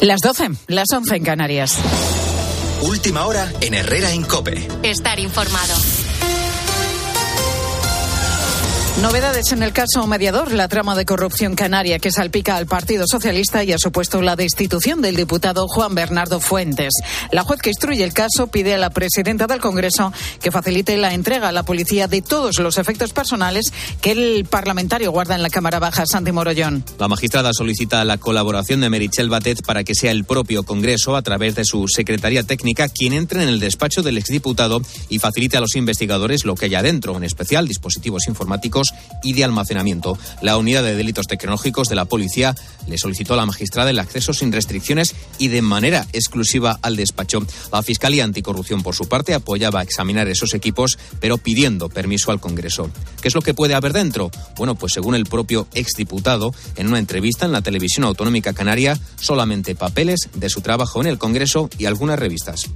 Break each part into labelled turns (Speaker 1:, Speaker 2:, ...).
Speaker 1: Las 12, las 11 en Canarias.
Speaker 2: Última hora en Herrera Incope.
Speaker 3: Estar informado.
Speaker 1: Novedades en el caso mediador, la trama de corrupción canaria que salpica al Partido Socialista y ha supuesto la destitución del diputado Juan Bernardo Fuentes. La juez que instruye el caso pide a la presidenta del Congreso que facilite la entrega a la policía de todos los efectos personales que el parlamentario guarda en la Cámara Baja, Santi Morollón.
Speaker 4: La magistrada solicita la colaboración de Merichel Batet para que sea el propio Congreso, a través de su Secretaría Técnica, quien entre en el despacho del exdiputado y facilite a los investigadores lo que haya dentro, en especial dispositivos informáticos y de almacenamiento. La unidad de delitos tecnológicos de la policía le solicitó a la magistrada el acceso sin restricciones y de manera exclusiva al despacho. La Fiscalía Anticorrupción, por su parte, apoyaba examinar esos equipos, pero pidiendo permiso al Congreso. ¿Qué es lo que puede haber dentro? Bueno, pues según el propio exdiputado, en una entrevista en la televisión autonómica canaria, solamente papeles de su trabajo en el Congreso y algunas revistas.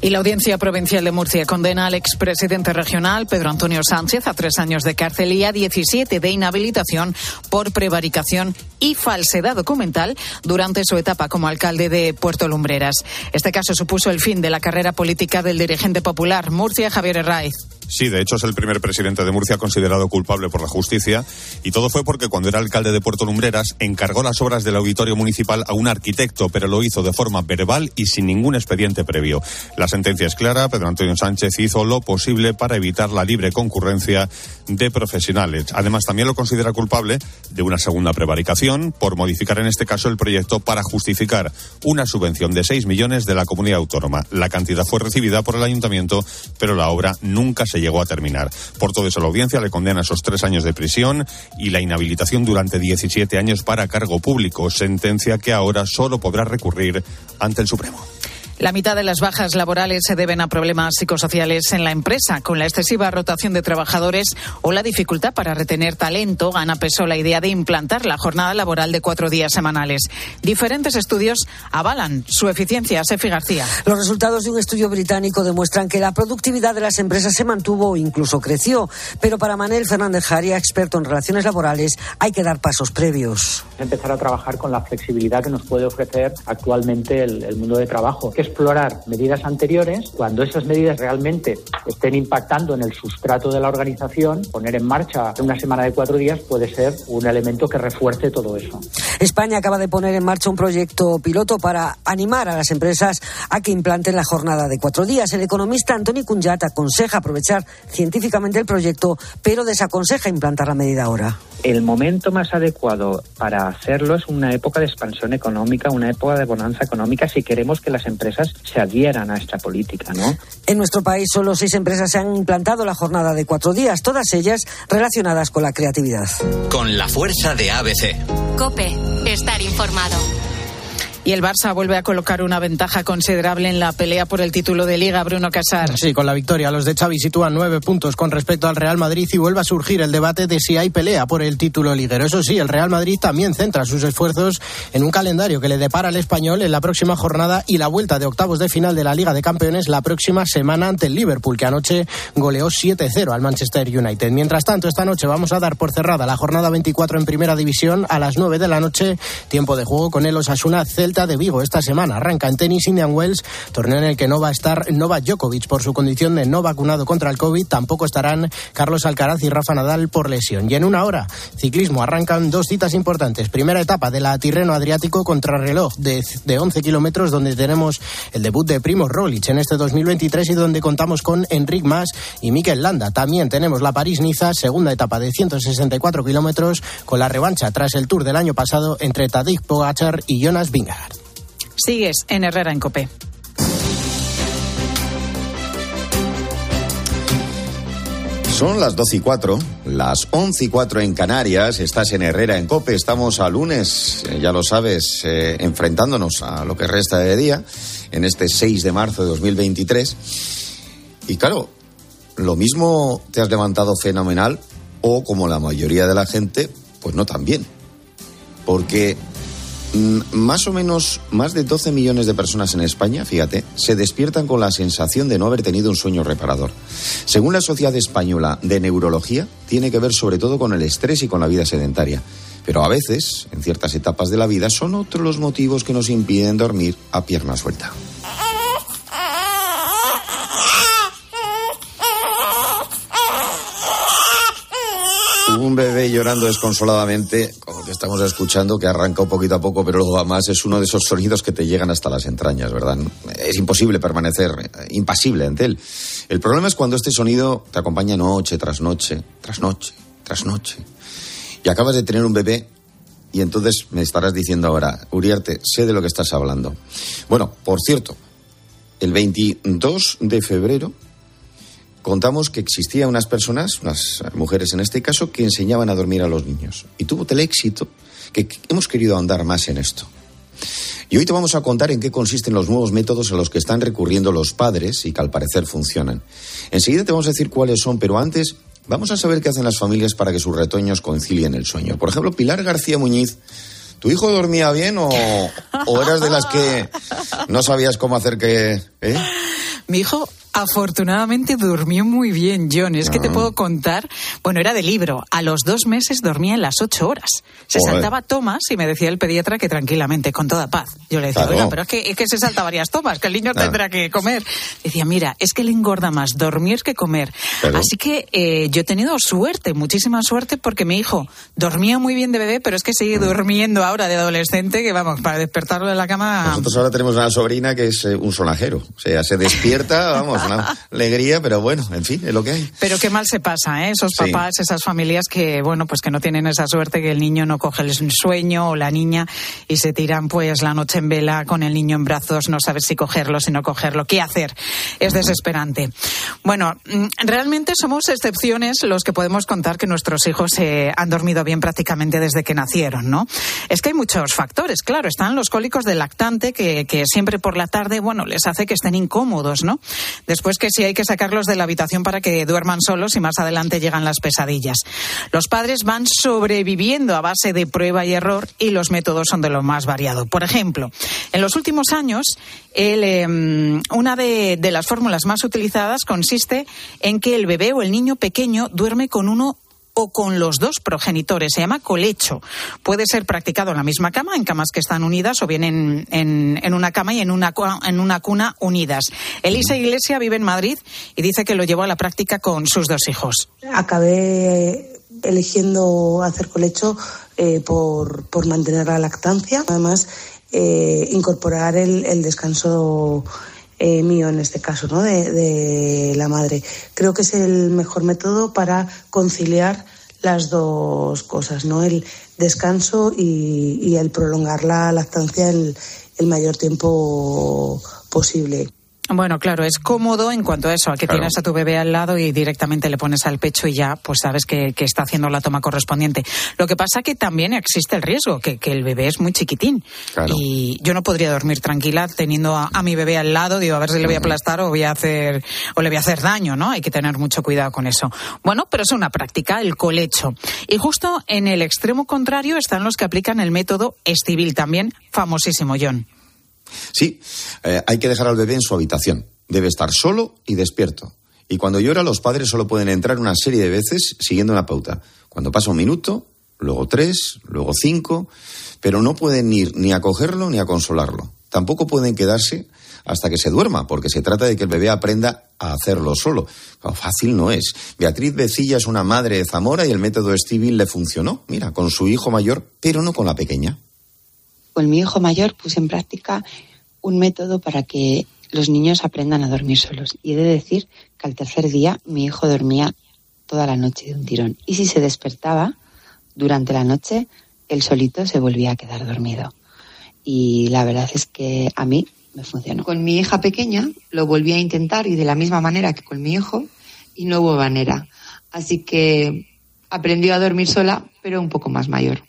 Speaker 1: Y la Audiencia Provincial de Murcia condena al expresidente regional Pedro Antonio Sánchez a tres años de cárcel y a 17 de inhabilitación por prevaricación y falsedad documental durante su etapa como alcalde de Puerto Lumbreras. Este caso supuso el fin de la carrera política del dirigente popular Murcia Javier Herraiz.
Speaker 5: Sí, de hecho es el primer presidente de Murcia considerado culpable por la justicia y todo fue porque cuando era alcalde de Puerto Lumbreras encargó las obras del auditorio municipal a un arquitecto, pero lo hizo de forma verbal y sin ningún expediente previo. La sentencia es clara, Pedro Antonio Sánchez hizo lo posible para evitar la libre concurrencia de profesionales. Además, también lo considera culpable de una segunda prevaricación por modificar en este caso el proyecto para justificar una subvención de 6 millones de la comunidad autónoma. La cantidad fue recibida por el ayuntamiento, pero la obra nunca se llegó a terminar. Por todo eso, la audiencia le condena esos tres años de prisión y la inhabilitación durante 17 años para cargo público, sentencia que ahora solo podrá recurrir ante el Supremo.
Speaker 1: La mitad de las bajas laborales se deben a problemas psicosociales en la empresa, con la excesiva rotación de trabajadores o la dificultad para retener talento. Gana peso la idea de implantar la jornada laboral de cuatro días semanales. Diferentes estudios avalan su eficiencia. Sefi García.
Speaker 6: Los resultados de un estudio británico demuestran que la productividad de las empresas se mantuvo o incluso creció. Pero para Manel Fernández Jaria, experto en relaciones laborales, hay que dar pasos previos.
Speaker 7: Empezar a trabajar con la flexibilidad que nos puede ofrecer actualmente el, el mundo de trabajo explorar medidas anteriores. Cuando esas medidas realmente estén impactando en el sustrato de la organización, poner en marcha una semana de cuatro días puede ser un elemento que refuerce todo eso.
Speaker 6: España acaba de poner en marcha un proyecto piloto para animar a las empresas a que implanten la jornada de cuatro días. El economista Antoni Cunjat aconseja aprovechar científicamente el proyecto, pero desaconseja implantar la medida ahora.
Speaker 8: El momento más adecuado para hacerlo es una época de expansión económica, una época de bonanza económica, si queremos que las empresas se adhieran a esta política, ¿no?
Speaker 6: En nuestro país solo seis empresas se han implantado la jornada de cuatro días, todas ellas relacionadas con la creatividad.
Speaker 2: Con la fuerza de ABC.
Speaker 3: Cope, estar informado.
Speaker 1: Y el Barça vuelve a colocar una ventaja considerable en la pelea por el título de Liga, Bruno Casar.
Speaker 9: Sí, con la victoria, los de Xavi sitúan nueve puntos con respecto al Real Madrid y vuelve a surgir el debate de si hay pelea por el título liguero. Eso sí, el Real Madrid también centra sus esfuerzos en un calendario que le depara al español en la próxima jornada y la vuelta de octavos de final de la Liga de Campeones la próxima semana ante el Liverpool, que anoche goleó 7-0 al Manchester United. Mientras tanto, esta noche vamos a dar por cerrada la jornada 24 en Primera División a las 9 de la noche, tiempo de juego con el Osasuna Celta de Vigo. Esta semana arranca en tenis Indian Wells, torneo en el que no va a estar Novak Djokovic por su condición de no vacunado contra el COVID. Tampoco estarán Carlos Alcaraz y Rafa Nadal por lesión. Y en una hora, ciclismo, arrancan dos citas importantes. Primera etapa de la Tirreno Adriático contra reloj de, de 11 kilómetros, donde tenemos el debut de Primo Roglic en este 2023 y donde contamos con Enric Mas y Mikel Landa. También tenemos la París-Niza, segunda etapa de 164 kilómetros, con la revancha tras el Tour del año pasado entre Tadej Pogacar y Jonas Vingegaard.
Speaker 1: Sigues en Herrera en Copé.
Speaker 10: Son las 12 y 4, las 11 y 4 en Canarias, estás en Herrera en Cope, estamos a lunes, eh, ya lo sabes, eh, enfrentándonos a lo que resta de día, en este 6 de marzo de 2023. Y claro, lo mismo te has levantado fenomenal o como la mayoría de la gente, pues no tan bien. Porque Más o menos, más de 12 millones de personas en España, fíjate, se despiertan con la sensación de no haber tenido un sueño reparador. Según la Sociedad Española de Neurología, tiene que ver sobre todo con el estrés y con la vida sedentaria. Pero a veces, en ciertas etapas de la vida, son otros los motivos que nos impiden dormir a pierna suelta. Un bebé llorando desconsoladamente, como que estamos escuchando, que arranca un poquito a poco, pero luego además es uno de esos sonidos que te llegan hasta las entrañas, ¿verdad? Es imposible permanecer impasible ante él. El problema es cuando este sonido te acompaña noche tras noche, tras noche, tras noche. Y acabas de tener un bebé y entonces me estarás diciendo ahora, Uriarte, sé de lo que estás hablando. Bueno, por cierto, el 22 de febrero contamos que existían unas personas, unas mujeres en este caso, que enseñaban a dormir a los niños. Y tuvo tal éxito que hemos querido ahondar más en esto. Y hoy te vamos a contar en qué consisten los nuevos métodos a los que están recurriendo los padres y que al parecer funcionan. Enseguida te vamos a decir cuáles son, pero antes vamos a saber qué hacen las familias para que sus retoños concilien el sueño. Por ejemplo, Pilar García Muñiz. ¿Tu hijo dormía bien o, eras de las que no sabías cómo hacer que... ¿eh?
Speaker 1: Mi hijo Afortunadamente durmió muy bien, John. Es que te
Speaker 10: Ah.
Speaker 1: puedo contar. Bueno, era de libro. A los dos meses dormía en las ocho horas. Se
Speaker 10: Joder.
Speaker 1: saltaba tomas y me decía el pediatra que tranquilamente, con toda paz. Yo le decía,
Speaker 10: Claro.
Speaker 1: oiga, pero es que, es que se salta varias tomas, que el niño
Speaker 10: Claro.
Speaker 1: tendrá que comer. Decía, mira, es que le engorda más dormir que comer.
Speaker 10: Claro.
Speaker 1: Así que eh, yo he tenido suerte, muchísima suerte, porque mi hijo dormía muy bien de bebé, pero es que sigue
Speaker 10: Mm.
Speaker 1: durmiendo ahora de adolescente, que vamos, para despertarlo de la cama.
Speaker 10: Nosotros ahora tenemos una sobrina que es eh, un sonajero. O sea, se despierta, vamos, una alegría, pero bueno, en fin, es lo que hay.
Speaker 1: Pero qué mal se pasa, ¿eh? Esos
Speaker 10: Sí.
Speaker 1: papás, esas familias que, bueno, pues que no tienen esa suerte que el niño no coge el sueño o la niña y se tiran pues la noche en vela con el niño en brazos, no sabes si cogerlo, si no cogerlo, qué hacer. Es desesperante. Bueno, mm, realmente somos excepciones los que podemos contar que nuestros hijos eh, han dormido bien prácticamente desde que nacieron, ¿no? Es que hay muchos factores, claro, están los cólicos del lactante que, que siempre por la tarde, bueno, les hace que estén incómodos, ¿no? Después que si hay que sacarlos de la habitación para que duerman solos y más adelante llegan las pesadillas. Los padres van sobreviviendo a base de prueba y error y los métodos son de lo más variado. Por ejemplo, en los últimos años, em, una de las fórmulas más utilizadas consiste en que el bebé o el niño pequeño duerme con uno o con los dos progenitores. Se llama colecho. Puede ser practicado en la misma cama, en camas que están unidas, o bien en, en- una cama y en una, en una cuna unidas. Elisa Iglesia vive en Madrid y dice que lo llevó a la práctica con sus dos hijos.
Speaker 11: Acabé eligiendo hacer colecho eh, por, por mantener la lactancia. Además, eh, incorporar el descanso eh, mío, en este caso, ¿no? de, la madre. Creo que es el mejor método para conciliar las dos cosas, ¿no? el descanso y, y el prolongar la lactancia el, el mayor tiempo posible.
Speaker 1: Bueno, claro, es cómodo en cuanto a eso, a que
Speaker 10: Claro.
Speaker 1: tienes a tu bebé al lado y directamente le pones al pecho y ya, pues sabes que, que está haciendo la toma correspondiente. Lo que pasa que también existe el riesgo, que, que el bebé es muy chiquitín.
Speaker 10: Claro.
Speaker 1: Y yo no podría dormir tranquila teniendo a, a mi bebé al lado, digo, a ver si le voy a aplastar o voy a hacer, o le voy a hacer daño, ¿no? Hay que tener mucho cuidado con eso. Bueno, pero es una práctica, el colecho. Y justo en el extremo contrario están los que aplican el método Estivil, también famosísimo, John.
Speaker 10: Sí, eh, hay que dejar al bebé en su habitación. Debe estar solo y despierto. Y cuando llora, los padres solo pueden entrar una serie de veces siguiendo una pauta. Cuando pasa un minuto, luego tres, luego cinco, pero no pueden ir ni a cogerlo ni a consolarlo. Tampoco pueden quedarse hasta que se duerma, porque se trata de que el bebé aprenda a hacerlo solo. Fácil no es. Beatriz Becilla es una madre de Zamora y el método Stevie le funcionó, mira, con su hijo mayor, pero no con la pequeña.
Speaker 12: Con mi hijo mayor puse en práctica un método para que los niños aprendan a dormir solos. Y he de decir que al tercer día mi hijo dormía toda la noche de un tirón. Y si se despertaba durante la noche, él solito se volvía a quedar dormido. Y la verdad es que a mí me funcionó. Con mi hija pequeña lo volví a intentar y de la misma manera que con mi hijo y no hubo manera. Así que aprendió a dormir sola, pero un poco más mayor.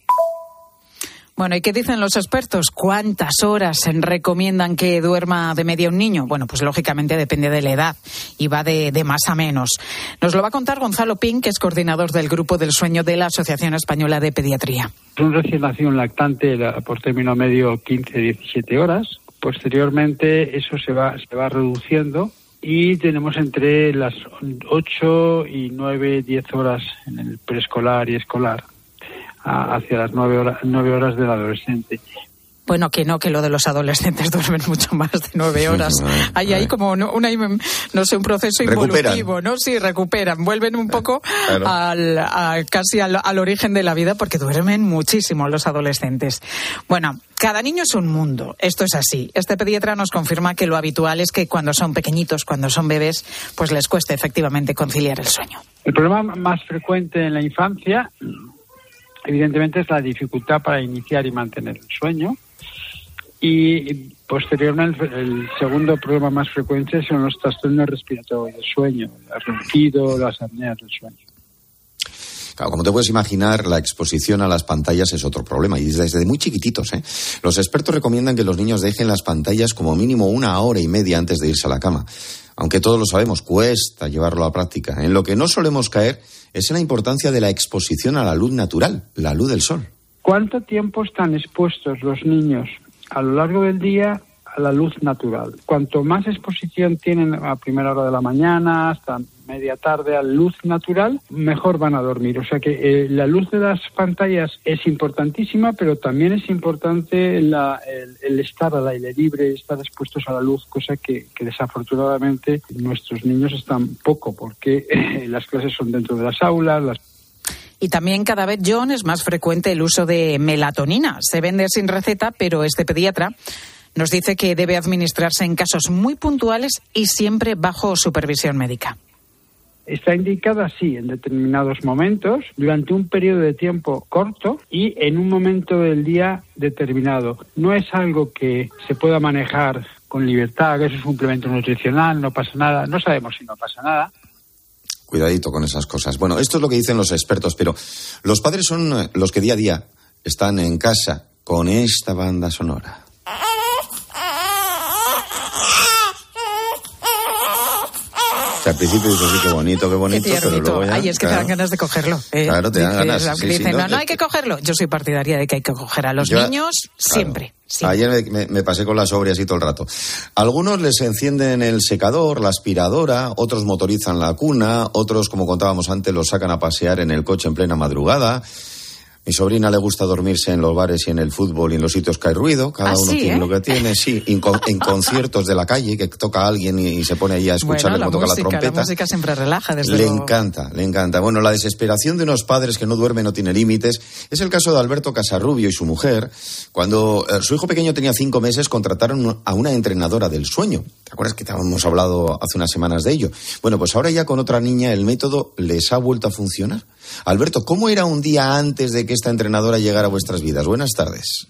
Speaker 1: Bueno, ¿y qué dicen los expertos? ¿Cuántas horas recomiendan que duerma de media un niño? Bueno, pues lógicamente depende de la edad y va de, de más a menos. Nos lo va a contar Gonzalo Pin, que es coordinador del Grupo del Sueño de la Asociación Española de Pediatría.
Speaker 13: Un recién nacido lactante la- por término medio 15-17 horas. Posteriormente eso se va, se va reduciendo y tenemos entre las 8 y 9, 10 horas en el preescolar y escolar. Hacia las nueve horas, nueve horas del adolescente.
Speaker 1: Bueno, que no, que lo de los adolescentes duermen mucho más de nueve horas. Hay ahí como una, no sé, un proceso involutivo, ¿no? Sí, recuperan, vuelven un poco al, casi al, al, origen de la vida porque duermen muchísimo los adolescentes. Bueno, cada niño es un mundo, esto es así. Este pediatra nos confirma que lo habitual es que cuando son pequeñitos, cuando son bebés, pues les cueste efectivamente conciliar el sueño.
Speaker 13: El problema más frecuente en la infancia, evidentemente, es la dificultad para iniciar y mantener el sueño y posteriormente el segundo problema más frecuente son los trastornos respiratorios del sueño, el ronquido, las apneas del sueño.
Speaker 10: Claro, como te puedes imaginar, la exposición a las pantallas es otro problema, y desde muy chiquititos. ¿eh? Los expertos recomiendan que los niños dejen las pantallas como mínimo una hora y media antes de irse a la cama. Aunque todos lo sabemos, cuesta llevarlo a práctica. En lo que no solemos caer es en la importancia de la exposición a la luz natural, la luz del sol.
Speaker 13: ¿Cuánto tiempo están expuestos los niños a lo largo del día a la luz natural. Cuanto más exposición tienen a primera hora de la mañana hasta media tarde a luz natural, mejor van a dormir. O sea que eh, la luz de las pantallas es importantísima, pero también es importante el, estar al aire libre, estar expuestos a la luz, cosa que, desafortunadamente nuestros niños están poco, porque eh, las clases son dentro de las aulas, las
Speaker 1: y también cada vez, John, es más frecuente el uso de melatonina. Se vende sin receta, pero este pediatra nos dice que debe administrarse en casos muy puntuales y siempre bajo supervisión médica.
Speaker 13: Está indicada, sí, en determinados momentos, durante un periodo de tiempo corto y en un momento del día determinado. No es algo que se pueda manejar con libertad, que es un suplemento nutricional, no pasa nada. No sabemos si no pasa nada.
Speaker 10: Cuidadito con esas cosas. Bueno, esto es lo que dicen los expertos, pero los padres son los que día a día están en casa con esta banda sonora. Al principio dices, sí, qué bonito, qué bonito, pero luego ya,
Speaker 1: Ay, es que te dan ganas de cogerlo.
Speaker 10: ¿eh? Claro, te dan ganas.
Speaker 1: dicen, no, no, hay que cogerlo. Yo soy partidaria de que hay que coger a los niños siempre.
Speaker 10: Ayer me, pasé con la sobria así todo el rato. Algunos les encienden el secador, la aspiradora, otros motorizan la cuna, otros, como contábamos antes, los sacan a pasear en el coche en plena madrugada. Mi sobrina le gusta dormirse en los bares y en el fútbol y en los sitios que hay ruido. Cada
Speaker 1: ¿Ah,
Speaker 10: uno tiene
Speaker 1: eh?
Speaker 10: lo que tiene. Sí, en, conciertos de la calle que toca a alguien y, se pone ahí a escucharle
Speaker 1: bueno,
Speaker 10: cómo toca la trompeta. La
Speaker 1: música siempre relaja, desde
Speaker 10: Le encanta, le encanta. Bueno, la desesperación de unos padres que no duermen no tiene límites. Es el caso de Alberto Casarrubio y su mujer. Cuando eh, su hijo pequeño tenía cinco meses, contrataron a una entrenadora del sueño. ¿Te acuerdas que hemos hablado hace unas semanas de ello? Bueno, pues ahora ya con otra niña el método les ha vuelto a funcionar. Alberto, ¿cómo era un día antes de que esta entrenadora llegara a vuestras vidas? Buenas tardes.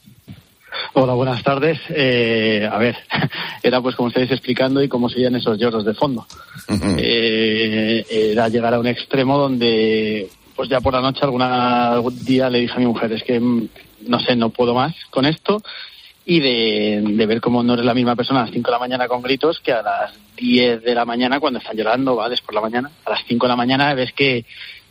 Speaker 14: Hola, buenas tardes. Eh, a ver, era pues como estáis explicando y cómo serían esos lloros de fondo. Eh, era llegar a un extremo donde, pues ya por la noche alguna, algún día le dije a mi mujer, es que mm, no sé, no puedo más con esto y de, ver cómo no eres la misma persona a las 5 de la mañana con gritos que a las 10 de la mañana cuando están llorando, ¿vale? por la mañana. A las 5 de la mañana ves que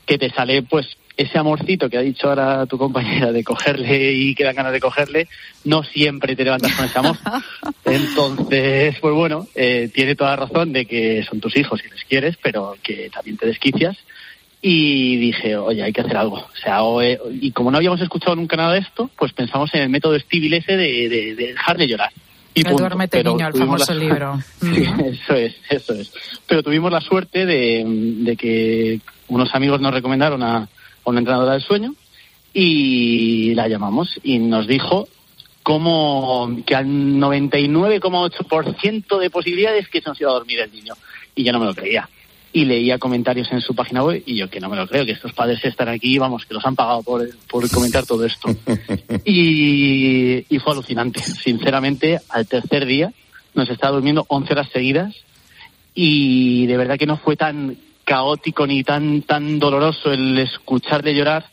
Speaker 14: que te sale pues ese amorcito que ha dicho ahora tu compañera de cogerle y que dan ganas de cogerle, no siempre te levantas con ese amor. Entonces, pues bueno, eh, tiene toda la razón de que son tus hijos y les quieres, pero que también te desquicias. Y dije, oye, hay que hacer algo. O sea, eh, y como no habíamos escuchado nunca nada de esto, pues pensamos en el método Stevie ese de, de, de dejar de llorar.
Speaker 1: Y Duérmete, niño, el famoso libro.
Speaker 14: sí, eso es, eso es. Pero tuvimos la suerte de, de que unos amigos nos recomendaron a, una entrenadora del sueño y la llamamos y nos dijo como que al 99,8% de posibilidades que se nos iba a dormir el niño. Y yo no me lo creía. Y leía comentarios en su página web y yo que no me lo creo, que estos padres están aquí, vamos, que los han pagado por, por comentar todo esto. y, y fue alucinante. Sinceramente, al tercer día nos estaba durmiendo 11 horas seguidas y de verdad que no fue tan caótico ni tan tan doloroso el escucharle llorar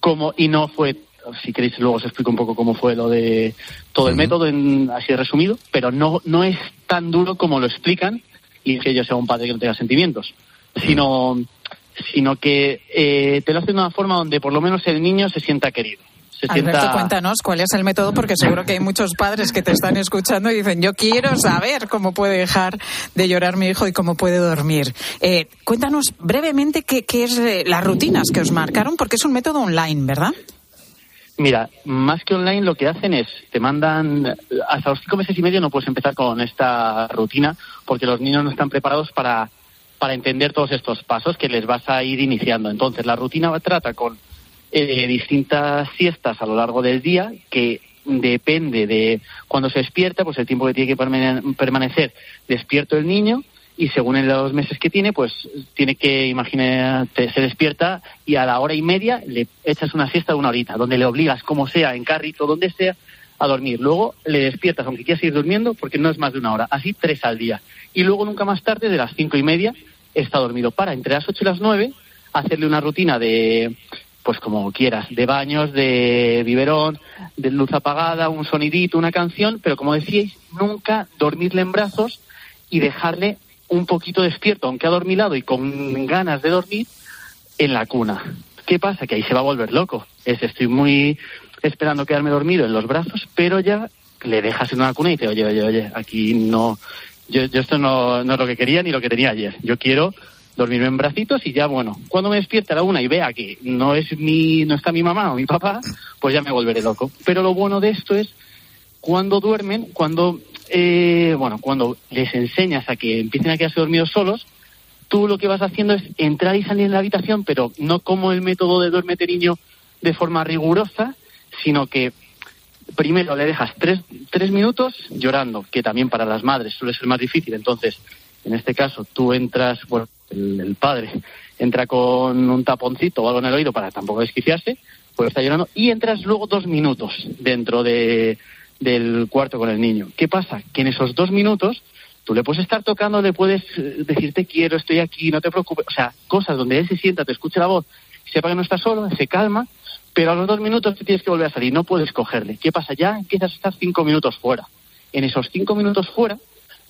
Speaker 14: como y no fue si queréis luego os explico un poco cómo fue lo de todo el método en, así resumido pero no no es tan duro como lo explican y que yo sea un padre que no tenga sentimientos sino sino que eh, te lo hacen de una forma donde por lo menos el niño se sienta querido
Speaker 1: Alberto, cuéntanos cuál es el método, porque seguro que hay muchos padres que te están escuchando y dicen, yo quiero saber cómo puede dejar de llorar mi hijo y cómo puede dormir. Eh, cuéntanos brevemente qué, qué es eh, las rutinas que os marcaron, porque es un método online, ¿verdad?
Speaker 14: Mira, más que online lo que hacen es, te mandan, hasta los cinco meses y medio no puedes empezar con esta rutina porque los niños no están preparados para, para entender todos estos pasos que les vas a ir iniciando. Entonces, la rutina trata con eh, distintas siestas a lo largo del día que depende de cuando se despierta, pues el tiempo que tiene que permanecer despierto el niño y según los meses que tiene, pues tiene que, imagínate, se despierta y a la hora y media le echas una siesta de una horita, donde le obligas, como sea, en carrito, donde sea, a dormir. Luego le despiertas, aunque quieras seguir durmiendo, porque no es más de una hora. Así tres al día. Y luego nunca más tarde, de las cinco y media, está dormido. Para entre las ocho y las nueve, hacerle una rutina de, pues como quieras, de baños, de biberón, de luz apagada, un sonidito, una canción, pero como decíais, nunca dormirle en brazos y dejarle un poquito despierto, aunque adormilado y con ganas de dormir, en la cuna. ¿Qué pasa? Que ahí se va a volver loco. Es, estoy muy esperando quedarme dormido en los brazos, pero ya le dejas en una cuna y dice, oye, oye, oye, aquí no, yo, yo esto no, no es lo que quería ni lo que tenía ayer. Yo quiero dormirme en bracitos y ya, bueno, cuando me despierte a la una y vea que no es mi, no está mi mamá o mi papá, pues ya me volveré loco. Pero lo bueno de esto es cuando duermen, cuando eh, bueno, cuando les enseñas a que empiecen a quedarse dormidos solos, tú lo que vas haciendo es entrar y salir de la habitación, pero no como el método de duermete niño de forma rigurosa, sino que primero le dejas tres, tres minutos llorando, que también para las madres suele ser más difícil. Entonces, en este caso, tú entras, bueno, el, el padre entra con un taponcito o algo en el oído para tampoco desquiciarse, pues está llorando, y entras luego dos minutos dentro de, del cuarto con el niño. ¿Qué pasa? Que en esos dos minutos tú le puedes estar tocando, le puedes eh, decir te quiero, estoy aquí, no te preocupes. O sea, cosas donde él se sienta, te escuche la voz, sepa que no está solo, se calma, pero a los dos minutos te tienes que volver a salir, no puedes cogerle. ¿Qué pasa? Ya empiezas a estar cinco minutos fuera. En esos cinco minutos fuera,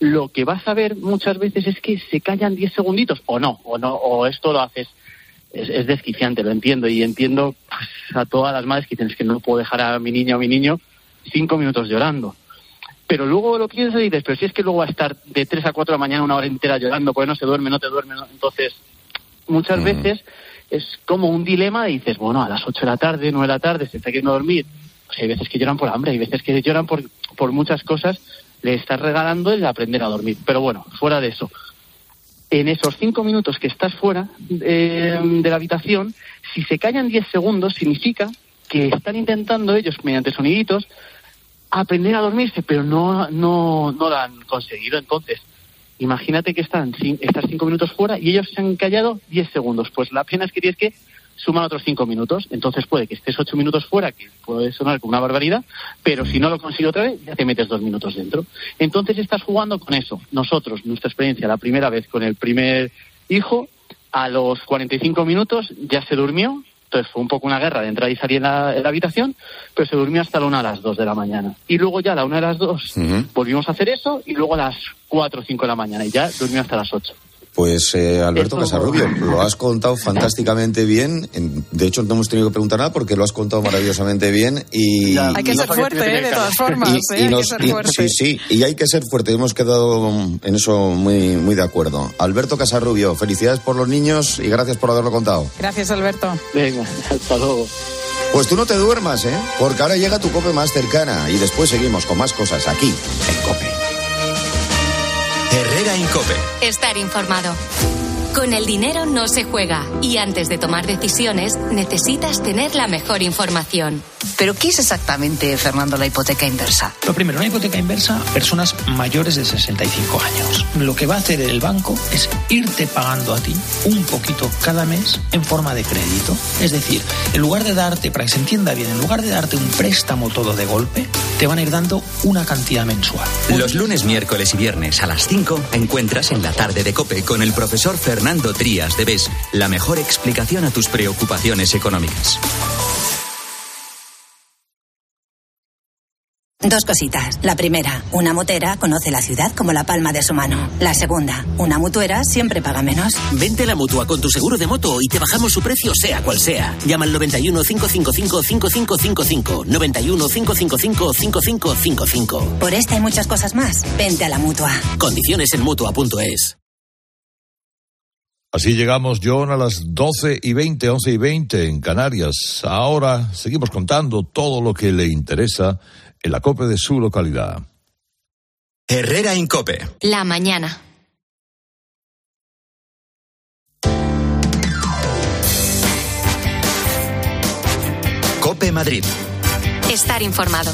Speaker 14: lo que vas a ver muchas veces es que se callan diez segunditos, o no, o no, o esto lo haces. Es, desquiciante, lo entiendo, y entiendo pues, a todas las madres que dicen que no puedo dejar a mi niña o mi niño cinco minutos llorando. Pero luego lo piensas y dices, pero si es que luego va a estar de tres a cuatro de la mañana una hora entera llorando, porque no se duerme, no te duerme. Entonces, muchas mm. veces es como un dilema y dices, bueno, a las ocho de la tarde, nueve de la tarde, se está queriendo dormir. Pues hay veces que lloran por hambre, hay veces que lloran por, por muchas cosas, le estás regalando el aprender a dormir. Pero bueno, fuera de eso. En esos cinco minutos que estás fuera eh, de la habitación, si se callan diez segundos, significa que están intentando ellos, mediante soniditos, aprender a dormirse, pero no, no, no lo han conseguido. Entonces, imagínate que están estás cinco minutos fuera y ellos se han callado diez segundos. Pues la pena es que tienes que sumar otros cinco minutos. Entonces puede que estés ocho minutos fuera, que puede sonar como una barbaridad, pero si no lo consigues otra vez, ya te metes dos minutos dentro. Entonces estás jugando con eso. Nosotros, nuestra experiencia, la primera vez con el primer hijo, a los 45 minutos ya se durmió, entonces fue un poco una guerra de entrar y salir en la, habitación, pero se durmió hasta la una a las dos de la mañana. Y luego ya a la una de las dos volvimos a hacer eso y luego a las cuatro o cinco de la mañana y ya durmió hasta las ocho.
Speaker 10: Pues eh, Alberto Casarrubio, lo has contado fantásticamente bien. De hecho, no hemos tenido que preguntar nada porque lo has contado maravillosamente bien. Y,
Speaker 1: hay que ser fuerte, ¿eh? de todas formas. Y, ¿eh? hay que ser fuerte.
Speaker 10: sí, sí, y hay que ser fuerte. Hemos quedado en eso muy, muy de acuerdo. Alberto Casarrubio, felicidades por los niños y gracias por haberlo contado.
Speaker 1: Gracias, Alberto.
Speaker 14: Venga, hasta luego.
Speaker 10: Pues tú no te duermas, ¿eh? Porque ahora llega tu cope más cercana y después seguimos con más cosas aquí en Cope.
Speaker 3: Estar informado. Con el dinero no se juega y antes de tomar decisiones necesitas tener la mejor información.
Speaker 1: ¿Pero qué es exactamente, Fernando, la hipoteca inversa?
Speaker 15: Lo primero, una hipoteca inversa, personas mayores de 65 años. Lo que va a hacer el banco es irte pagando a ti un poquito cada mes en forma de crédito. Es decir, en lugar de darte, para que se entienda bien, en lugar de darte un préstamo todo de golpe, te van a ir dando una cantidad mensual.
Speaker 2: Los lunes, miércoles y viernes a las 5 encuentras en la tarde de Cope con el profesor Fernando Fernando Trías de BES la mejor explicación a tus preocupaciones económicas.
Speaker 16: Dos cositas. La primera, una motera conoce la ciudad como la palma de su mano. La segunda, una mutuera siempre paga menos.
Speaker 17: Vente a la mutua con tu seguro de moto y te bajamos su precio sea cual sea. Llama al 91 555 5555. 91 555 5555.
Speaker 16: Por esta y muchas cosas más, vente a la mutua.
Speaker 17: Condiciones en mutua.es.
Speaker 18: Así llegamos, John, a las 12 y 20, 11 y 20 en Canarias. Ahora seguimos contando todo lo que le interesa en la COPE de su localidad.
Speaker 2: Herrera Incope.
Speaker 3: La mañana.
Speaker 2: Cope Madrid.
Speaker 3: Estar informado.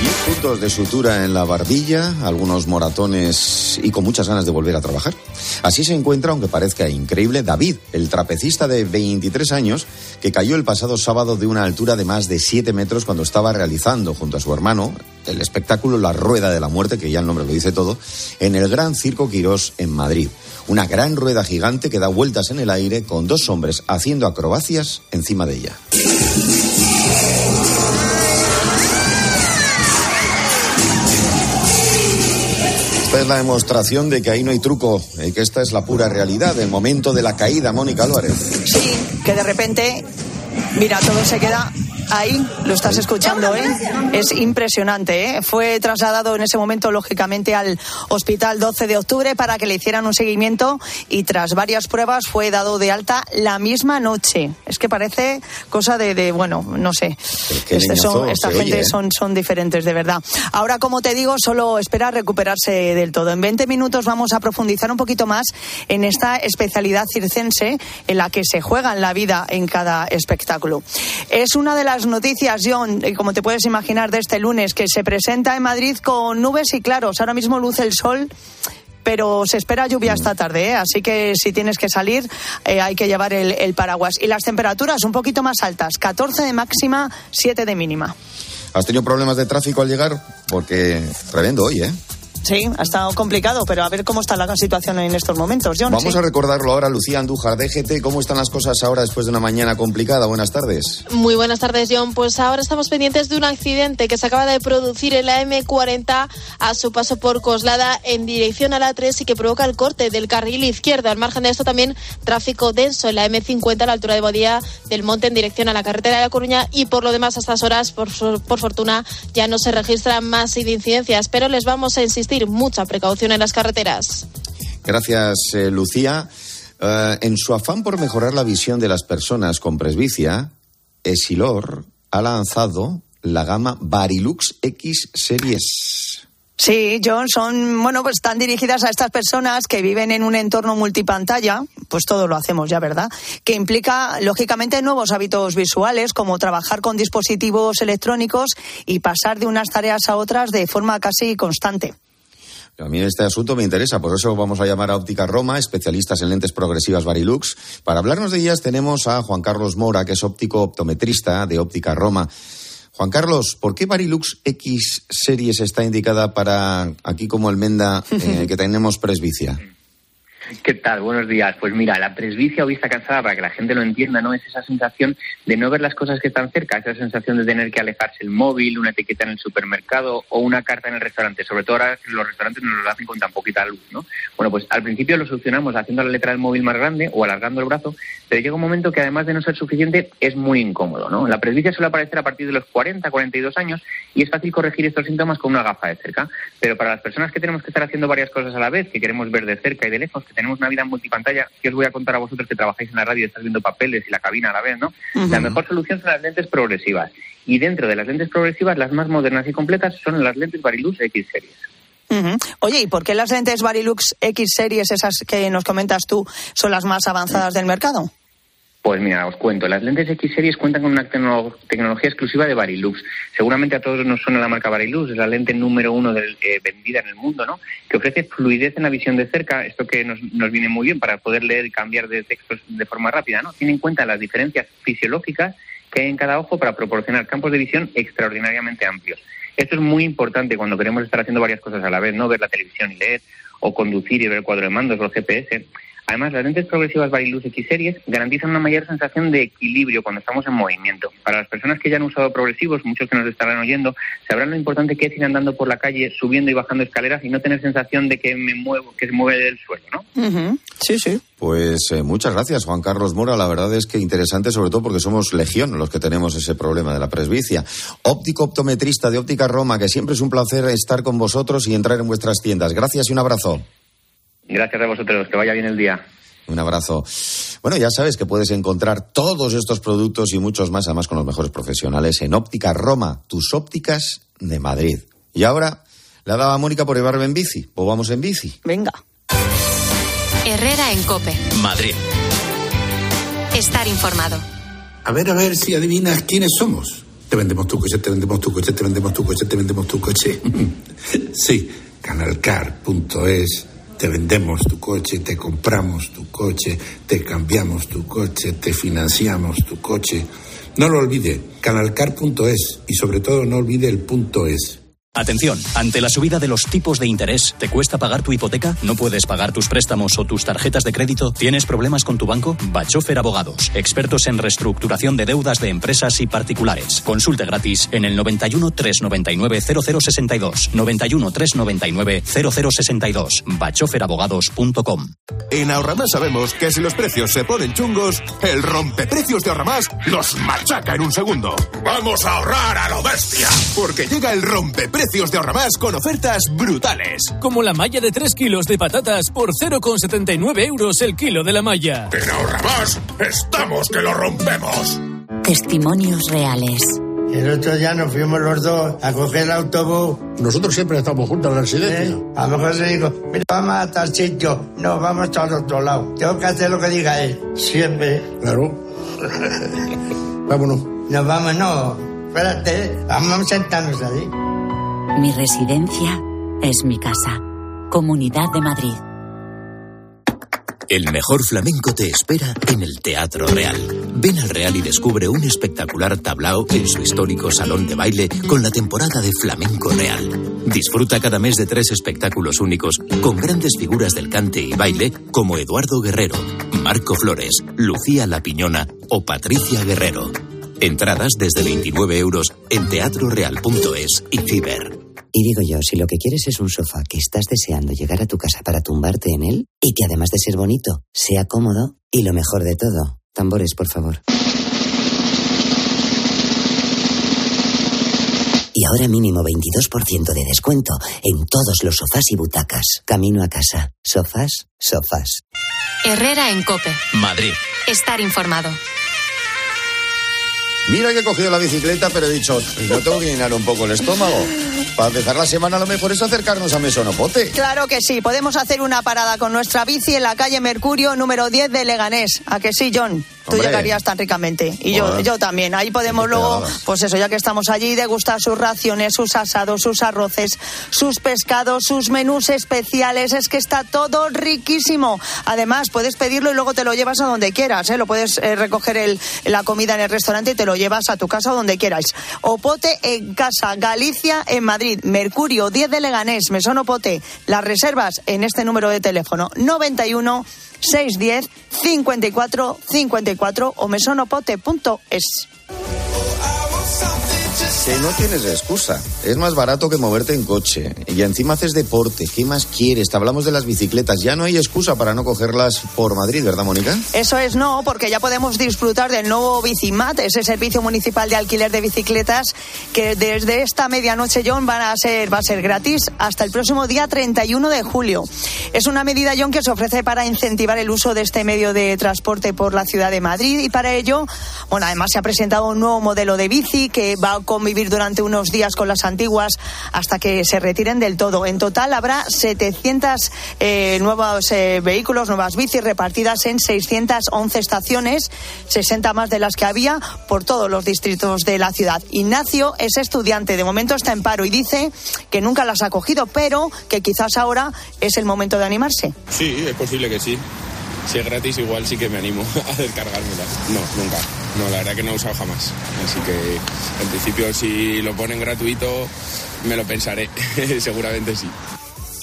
Speaker 10: 10 puntos de sutura en la barbilla, algunos moratones y con muchas ganas de volver a trabajar. Así se encuentra, aunque parezca increíble, David, el trapecista de 23 años que cayó el pasado sábado de una altura de más de 7 metros cuando estaba realizando junto a su hermano el espectáculo La Rueda de la Muerte, que ya el nombre lo dice todo, en el Gran Circo Quirós en Madrid. Una gran rueda gigante que da vueltas en el aire con dos hombres haciendo acrobacias encima de ella. Esta es la demostración de que ahí no hay truco, y que esta es la pura realidad, el momento de la caída, Mónica Álvarez.
Speaker 19: Sí, que de repente, mira, todo se queda ahí, lo estás escuchando, ¿eh? Es impresionante, ¿eh? Fue trasladado en ese momento, lógicamente, al hospital 12 de octubre para que le hicieran un seguimiento y tras varias pruebas fue dado de alta la misma noche. Es que parece cosa de, de bueno, no sé. Este son- esta gente
Speaker 10: oye, ¿eh?
Speaker 19: son, son diferentes, de verdad. Ahora, como te digo, solo espera recuperarse del todo. En 20 minutos vamos a profundizar un poquito más en esta especialidad circense en la que se juegan la vida en cada espectáculo. Es una de las noticias, John, como te puedes imaginar, de este lunes, que se presenta en Madrid con nubes y claros. Ahora mismo luce el sol pero se espera lluvia esta tarde, ¿eh? así que si tienes que salir eh, hay que llevar el, el paraguas. Y las temperaturas un poquito más altas, 14 de máxima, 7 de mínima.
Speaker 10: ¿Has tenido problemas de tráfico al llegar? Porque tremendo hoy, ¿eh?
Speaker 19: Sí, ha estado complicado, pero a ver cómo está la situación en estos momentos, John.
Speaker 10: Vamos
Speaker 19: sí.
Speaker 10: a recordarlo ahora, Lucía Andújar, DGT. ¿Cómo están las cosas ahora después de una mañana complicada? Buenas tardes.
Speaker 20: Muy buenas tardes, John. Pues ahora estamos pendientes de un accidente que se acaba de producir en la M40 a su paso por Coslada en dirección a la 3 y que provoca el corte del carril izquierdo. Al margen de esto también tráfico denso en la M50 a la altura de Bodía del Monte en dirección a la carretera de La Coruña y por lo demás a estas horas, por, por fortuna, ya no se registran más incidencias, pero les vamos a insistir mucha precaución en las carreteras.
Speaker 10: Gracias, eh, Lucía. Eh, en su afán por mejorar la visión de las personas con presbicia, Esilor ha lanzado la gama Barilux X Series.
Speaker 19: Sí, John, son, bueno, pues están dirigidas a estas personas que viven en un entorno multipantalla, pues todo lo hacemos ya, ¿verdad? Que implica, lógicamente, nuevos hábitos visuales, como trabajar con dispositivos electrónicos y pasar de unas tareas a otras de forma casi constante.
Speaker 10: A mí este asunto me interesa, por eso vamos a llamar a Óptica Roma, especialistas en lentes progresivas Barilux. Para hablarnos de ellas tenemos a Juan Carlos Mora, que es óptico optometrista de Óptica Roma. Juan Carlos, ¿por qué Barilux X Series está indicada para aquí como almenda eh, que tenemos presbicia?
Speaker 21: ¿Qué tal? Buenos días. Pues mira, la presbicia o vista cansada, para que la gente lo entienda, ¿no? Es esa sensación de no ver las cosas que están cerca, esa sensación de tener que alejarse el móvil, una etiqueta en el supermercado o una carta en el restaurante. Sobre todo ahora los restaurantes nos lo hacen con tan poquita luz, ¿no? Bueno, pues al principio lo solucionamos haciendo la letra del móvil más grande o alargando el brazo, pero llega un momento que además de no ser suficiente es muy incómodo, ¿no? La presbicia suele aparecer a partir de los 40, 42 años y es fácil corregir estos síntomas con una gafa de cerca. Pero para las personas que tenemos que estar haciendo varias cosas a la vez, que queremos ver de cerca y de lejos, tenemos una vida en multipantalla, que os voy a contar a vosotros que trabajáis en la radio y estás viendo papeles y la cabina a la vez, ¿no? La mejor solución son las lentes progresivas. Y dentro de las lentes progresivas, las más modernas y completas son las lentes Barilux X Series.
Speaker 19: Oye, ¿y por qué las lentes Barilux X Series, esas que nos comentas tú, son las más avanzadas del mercado?
Speaker 21: Pues mira, os cuento, las lentes X Series cuentan con una tecno- tecnología exclusiva de Barilux. Seguramente a todos nos suena la marca Barilux, es la lente número uno del- eh, vendida en el mundo, ¿no? Que ofrece fluidez en la visión de cerca, esto que nos, nos viene muy bien para poder leer y cambiar de textos de forma rápida, ¿no? Tiene en cuenta las diferencias fisiológicas que hay en cada ojo para proporcionar campos de visión extraordinariamente amplios. Esto es muy importante cuando queremos estar haciendo varias cosas a la vez, no ver la televisión y leer, o conducir y ver el cuadro de mandos el GPS. Además, las lentes progresivas Barilux X Series garantizan una mayor sensación de equilibrio cuando estamos en movimiento. Para las personas que ya han usado progresivos, muchos que nos estarán oyendo, sabrán lo importante que es ir andando por la calle, subiendo y bajando escaleras y no tener sensación de que me muevo, que se mueve del suelo, ¿no?
Speaker 19: Sí, sí.
Speaker 10: Pues eh, muchas gracias, Juan Carlos Mora. La verdad es que interesante, sobre todo porque somos legión los que tenemos ese problema de la presbicia. Óptico optometrista de Óptica Roma, que siempre es un placer estar con vosotros y entrar en vuestras tiendas. Gracias y un abrazo.
Speaker 21: Gracias a vosotros, que vaya bien el día.
Speaker 10: Un abrazo. Bueno, ya sabes que puedes encontrar todos estos productos y muchos más, además con los mejores profesionales, en Óptica Roma, tus ópticas de Madrid. Y ahora, la daba Mónica por llevarme en bici. ¿O vamos en bici?
Speaker 19: Venga.
Speaker 3: Herrera en Cope.
Speaker 2: Madrid.
Speaker 3: Estar informado.
Speaker 22: A ver, a ver si adivinas quiénes somos. Te vendemos tu coche, te vendemos tu coche, te vendemos tu coche, te vendemos tu coche. sí, canalcar.es. Te vendemos tu coche, te compramos tu coche, te cambiamos tu coche, te financiamos tu coche. No lo olvide, canalcar.es y sobre todo no olvide el punto es.
Speaker 23: Atención, ante la subida de los tipos de interés, ¿te cuesta pagar tu hipoteca? ¿No puedes pagar tus préstamos o tus tarjetas de crédito? ¿Tienes problemas con tu banco? Bachofer Abogados, expertos en reestructuración de deudas de empresas y particulares. Consulte gratis en el 91 399 0062. 91 399 0062. bachoferabogados.com.
Speaker 24: En Ahorramás sabemos que si los precios se ponen chungos, el rompeprecios de Ahorramás los machaca en un segundo. ¡Vamos a ahorrar a lo bestia! Porque llega el rompeprecios de Ahorramás con ofertas brutales.
Speaker 25: Como la malla de 3 kilos de patatas por 0,79 euros el kilo de la malla.
Speaker 24: En Ahorramás estamos que lo rompemos.
Speaker 26: Testimonios reales.
Speaker 27: El otro día nos fuimos los dos a coger el autobús.
Speaker 28: Nosotros siempre estamos juntos en la residencia.
Speaker 27: ¿Eh? A lo mejor se dijo, mira, vamos a tal sitio. No, vamos al otro lado. Tengo que hacer lo que diga él. Siempre.
Speaker 28: Claro. Vámonos.
Speaker 27: Nos vamos, no. Espérate, vamos a sentarnos ahí.
Speaker 26: Mi residencia es mi casa. Comunidad de Madrid.
Speaker 29: El mejor flamenco te espera en el Teatro Real. Ven al Real y descubre un espectacular tablao en su histórico salón de baile con la temporada de Flamenco Real. Disfruta cada mes de tres espectáculos únicos con grandes figuras del cante y baile como Eduardo Guerrero, Marco Flores, Lucía La Piñona o Patricia Guerrero. Entradas desde 29 euros en teatroreal.es y Ciber.
Speaker 30: Y digo yo, si lo que quieres es un sofá que estás deseando llegar a tu casa para tumbarte en él y que además de ser bonito, sea cómodo y lo mejor de todo, tambores, por favor. Y ahora mínimo 22% de descuento en todos los sofás y butacas. Camino a casa. Sofás, sofás.
Speaker 3: Herrera en Cope.
Speaker 2: Madrid.
Speaker 3: Estar informado.
Speaker 10: Mira que he cogido la bicicleta, pero he dicho, no tengo que llenar un poco el estómago. Para empezar la semana lo mejor es acercarnos a Mesonopote.
Speaker 19: Claro que sí, podemos hacer una parada con nuestra bici en la calle Mercurio número 10 de Leganés. ¿A que sí, John? Tú
Speaker 10: Hombre.
Speaker 19: llegarías tan ricamente. Y yo,
Speaker 10: Joder.
Speaker 19: yo también. Ahí podemos luego, pues eso, ya que estamos allí, degustar sus raciones, sus asados, sus arroces, sus pescados, sus menús especiales. Es que está todo riquísimo. Además, puedes pedirlo y luego te lo llevas a donde quieras. ¿eh? Lo puedes eh, recoger el, la comida en el restaurante y te lo llevas a tu casa o donde quieras. Opote en casa, Galicia en Madrid. Mercurio 10 de Leganés, Mesón Opote. Las reservas en este número de teléfono 91 610 54 54 o mesonopote.es.
Speaker 10: Que no tienes excusa. Es más barato que moverte en coche. Y encima haces deporte. ¿Qué más quieres? Te hablamos de las bicicletas. Ya no hay excusa para no cogerlas por Madrid, ¿verdad, Mónica?
Speaker 19: Eso es no, porque ya podemos disfrutar del nuevo Bicimat, ese servicio municipal de alquiler de bicicletas que desde esta medianoche, John, van a ser, va a ser gratis hasta el próximo día 31 de julio. Es una medida, John, que se ofrece para incentivar el uso de este medio de transporte por la ciudad de Madrid y para ello, bueno, además se ha presentado un nuevo modelo de bici que va a durante unos días con las antiguas hasta que se retiren del todo. En total habrá 700 eh, nuevos eh, vehículos, nuevas bicis repartidas en 611 estaciones, 60 más de las que había por todos los distritos de la ciudad. Ignacio es estudiante, de momento está en paro y dice que nunca las ha cogido, pero que quizás ahora es el momento de animarse.
Speaker 31: Sí, es posible que sí. Si es gratis, igual sí que me animo a descargármela. No, nunca. No, la verdad que no he usado jamás. Así que, en principio, si lo ponen gratuito, me lo pensaré. Seguramente sí.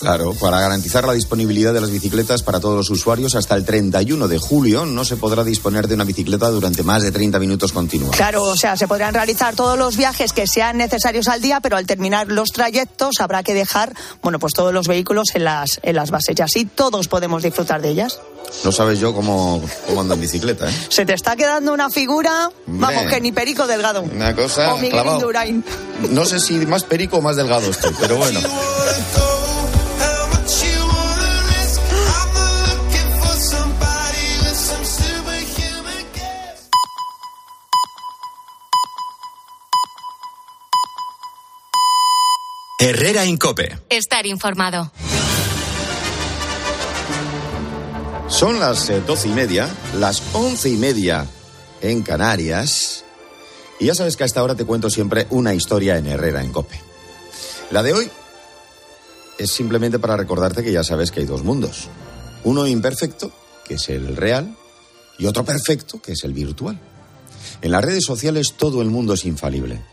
Speaker 10: Claro, para garantizar la disponibilidad de las bicicletas para todos los usuarios hasta el 31 de julio no se podrá disponer de una bicicleta durante más de 30 minutos continuos.
Speaker 19: Claro, o sea, se podrán realizar todos los viajes que sean necesarios al día, pero al terminar los trayectos habrá que dejar, bueno, pues todos los vehículos en las, en las bases y así todos podemos disfrutar de ellas.
Speaker 10: No sabes yo cómo, cómo ando en bicicleta, ¿eh?
Speaker 19: Se te está quedando una figura,
Speaker 10: Hombre.
Speaker 19: vamos, que ni Perico Delgado.
Speaker 10: Una cosa
Speaker 19: o Miguel
Speaker 10: clavado.
Speaker 19: Indurain.
Speaker 10: No sé si más perico o más delgado estoy, pero bueno.
Speaker 2: Herrera Incope.
Speaker 3: Estar informado.
Speaker 10: Son las eh, doce y media, las once y media en Canarias. Y ya sabes que a esta hora te cuento siempre una historia en Herrera en Cope. La de hoy es simplemente para recordarte que ya sabes que hay dos mundos. Uno imperfecto, que es el real, y otro perfecto, que es el virtual. En las redes sociales todo el mundo es infalible.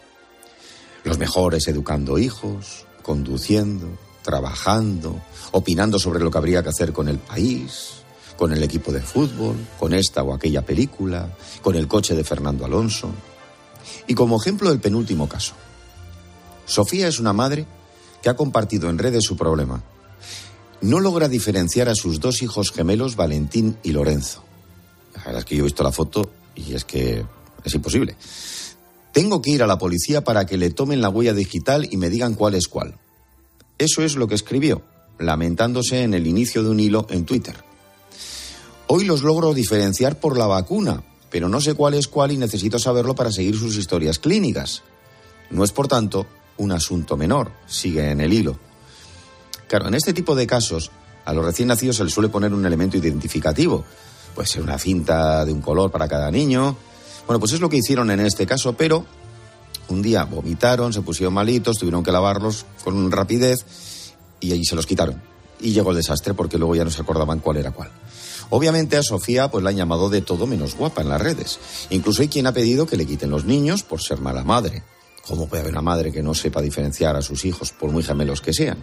Speaker 10: Los mejores educando hijos, conduciendo, trabajando, opinando sobre lo que habría que hacer con el país, con el equipo de fútbol, con esta o aquella película, con el coche de Fernando Alonso. Y como ejemplo el penúltimo caso. Sofía es una madre que ha compartido en redes su problema. No logra diferenciar a sus dos hijos gemelos, Valentín y Lorenzo. La verdad es que yo he visto la foto y es que es imposible. Tengo que ir a la policía para que le tomen la huella digital y me digan cuál es cuál. Eso es lo que escribió, lamentándose en el inicio de un hilo en Twitter. Hoy los logro diferenciar por la vacuna, pero no sé cuál es cuál y necesito saberlo para seguir sus historias clínicas. No es, por tanto, un asunto menor, sigue en el hilo. Claro, en este tipo de casos, a los recién nacidos se les suele poner un elemento identificativo. Puede ser una cinta de un color para cada niño. Bueno, pues es lo que hicieron en este caso, pero un día vomitaron, se pusieron malitos, tuvieron que lavarlos con rapidez y allí se los quitaron. Y llegó el desastre porque luego ya no se acordaban cuál era cuál. Obviamente a Sofía pues la han llamado de todo menos guapa en las redes. Incluso hay quien ha pedido que le quiten los niños por ser mala madre. ¿Cómo puede haber una madre que no sepa diferenciar a sus hijos, por muy gemelos que sean?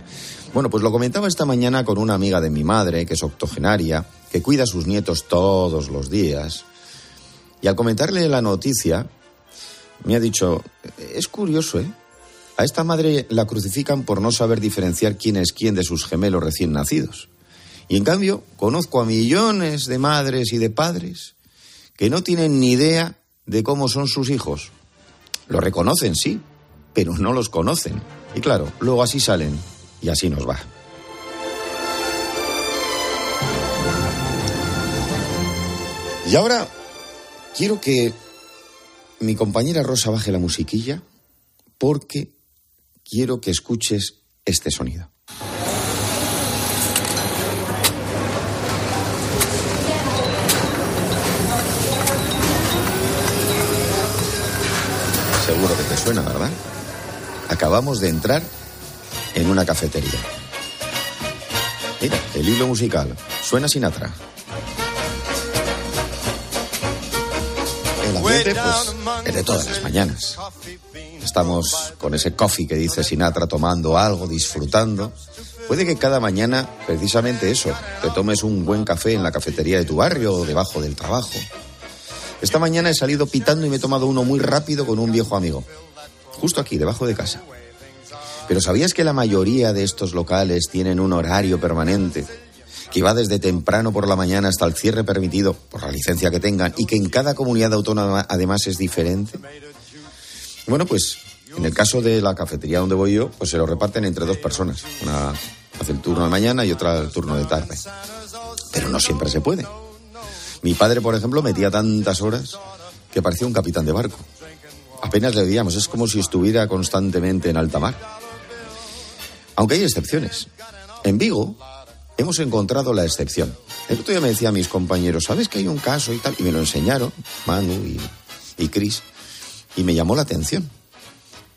Speaker 10: Bueno, pues lo comentaba esta mañana con una amiga de mi madre, que es octogenaria, que cuida a sus nietos todos los días. Y al comentarle la noticia, me ha dicho, es curioso, ¿eh? A esta madre la crucifican por no saber diferenciar quién es quién de sus gemelos recién nacidos. Y en cambio, conozco a millones de madres y de padres que no tienen ni idea de cómo son sus hijos. Lo reconocen, sí, pero no los conocen. Y claro, luego así salen y así nos va. Y ahora quiero que mi compañera Rosa baje la musiquilla porque quiero que escuches este sonido. Seguro que te suena, ¿verdad? Acabamos de entrar en una cafetería. El hilo musical. Suena Sinatra. El ambiente, pues, es de todas las mañanas. Estamos con ese coffee que dice Sinatra tomando algo, disfrutando. Puede que cada mañana, precisamente eso, te tomes un buen café en la cafetería de tu barrio o debajo del trabajo. Esta mañana he salido pitando y me he tomado uno muy rápido con un viejo amigo. Justo aquí, debajo de casa. Pero ¿sabías que la mayoría de estos locales tienen un horario permanente? Que va desde temprano por la mañana hasta el cierre permitido, por la licencia que tengan, y que en cada comunidad autónoma además es diferente. Bueno, pues en el caso de la cafetería donde voy yo, pues se lo reparten entre dos personas. Una hace el turno de mañana y otra el turno de tarde. Pero no siempre se puede. Mi padre, por ejemplo, metía tantas horas que parecía un capitán de barco. Apenas le veíamos, es como si estuviera constantemente en alta mar. Aunque hay excepciones. En Vigo hemos encontrado la excepción. El otro día me decía a mis compañeros, ¿sabes que hay un caso y tal? Y me lo enseñaron, Manu y, y Chris, y me llamó la atención,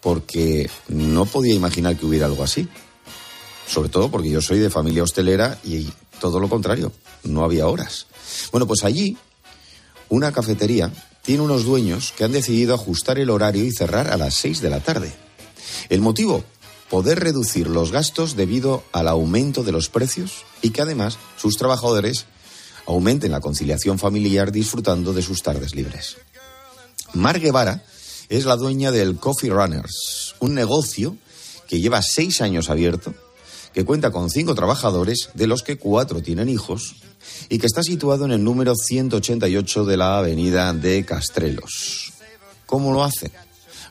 Speaker 10: porque no podía imaginar que hubiera algo así. Sobre todo porque yo soy de familia hostelera y todo lo contrario, no había horas. Bueno, pues allí, una cafetería tiene unos dueños que han decidido ajustar el horario y cerrar a las 6 de la tarde. El motivo, poder reducir los gastos debido al aumento de los precios y que además sus trabajadores aumenten la conciliación familiar disfrutando de sus tardes libres. Mar Guevara es la dueña del Coffee Runners, un negocio que lleva seis años abierto, que cuenta con cinco trabajadores, de los que cuatro tienen hijos, y que está situado en el número 188 de la avenida de Castrelos. ¿Cómo lo hace?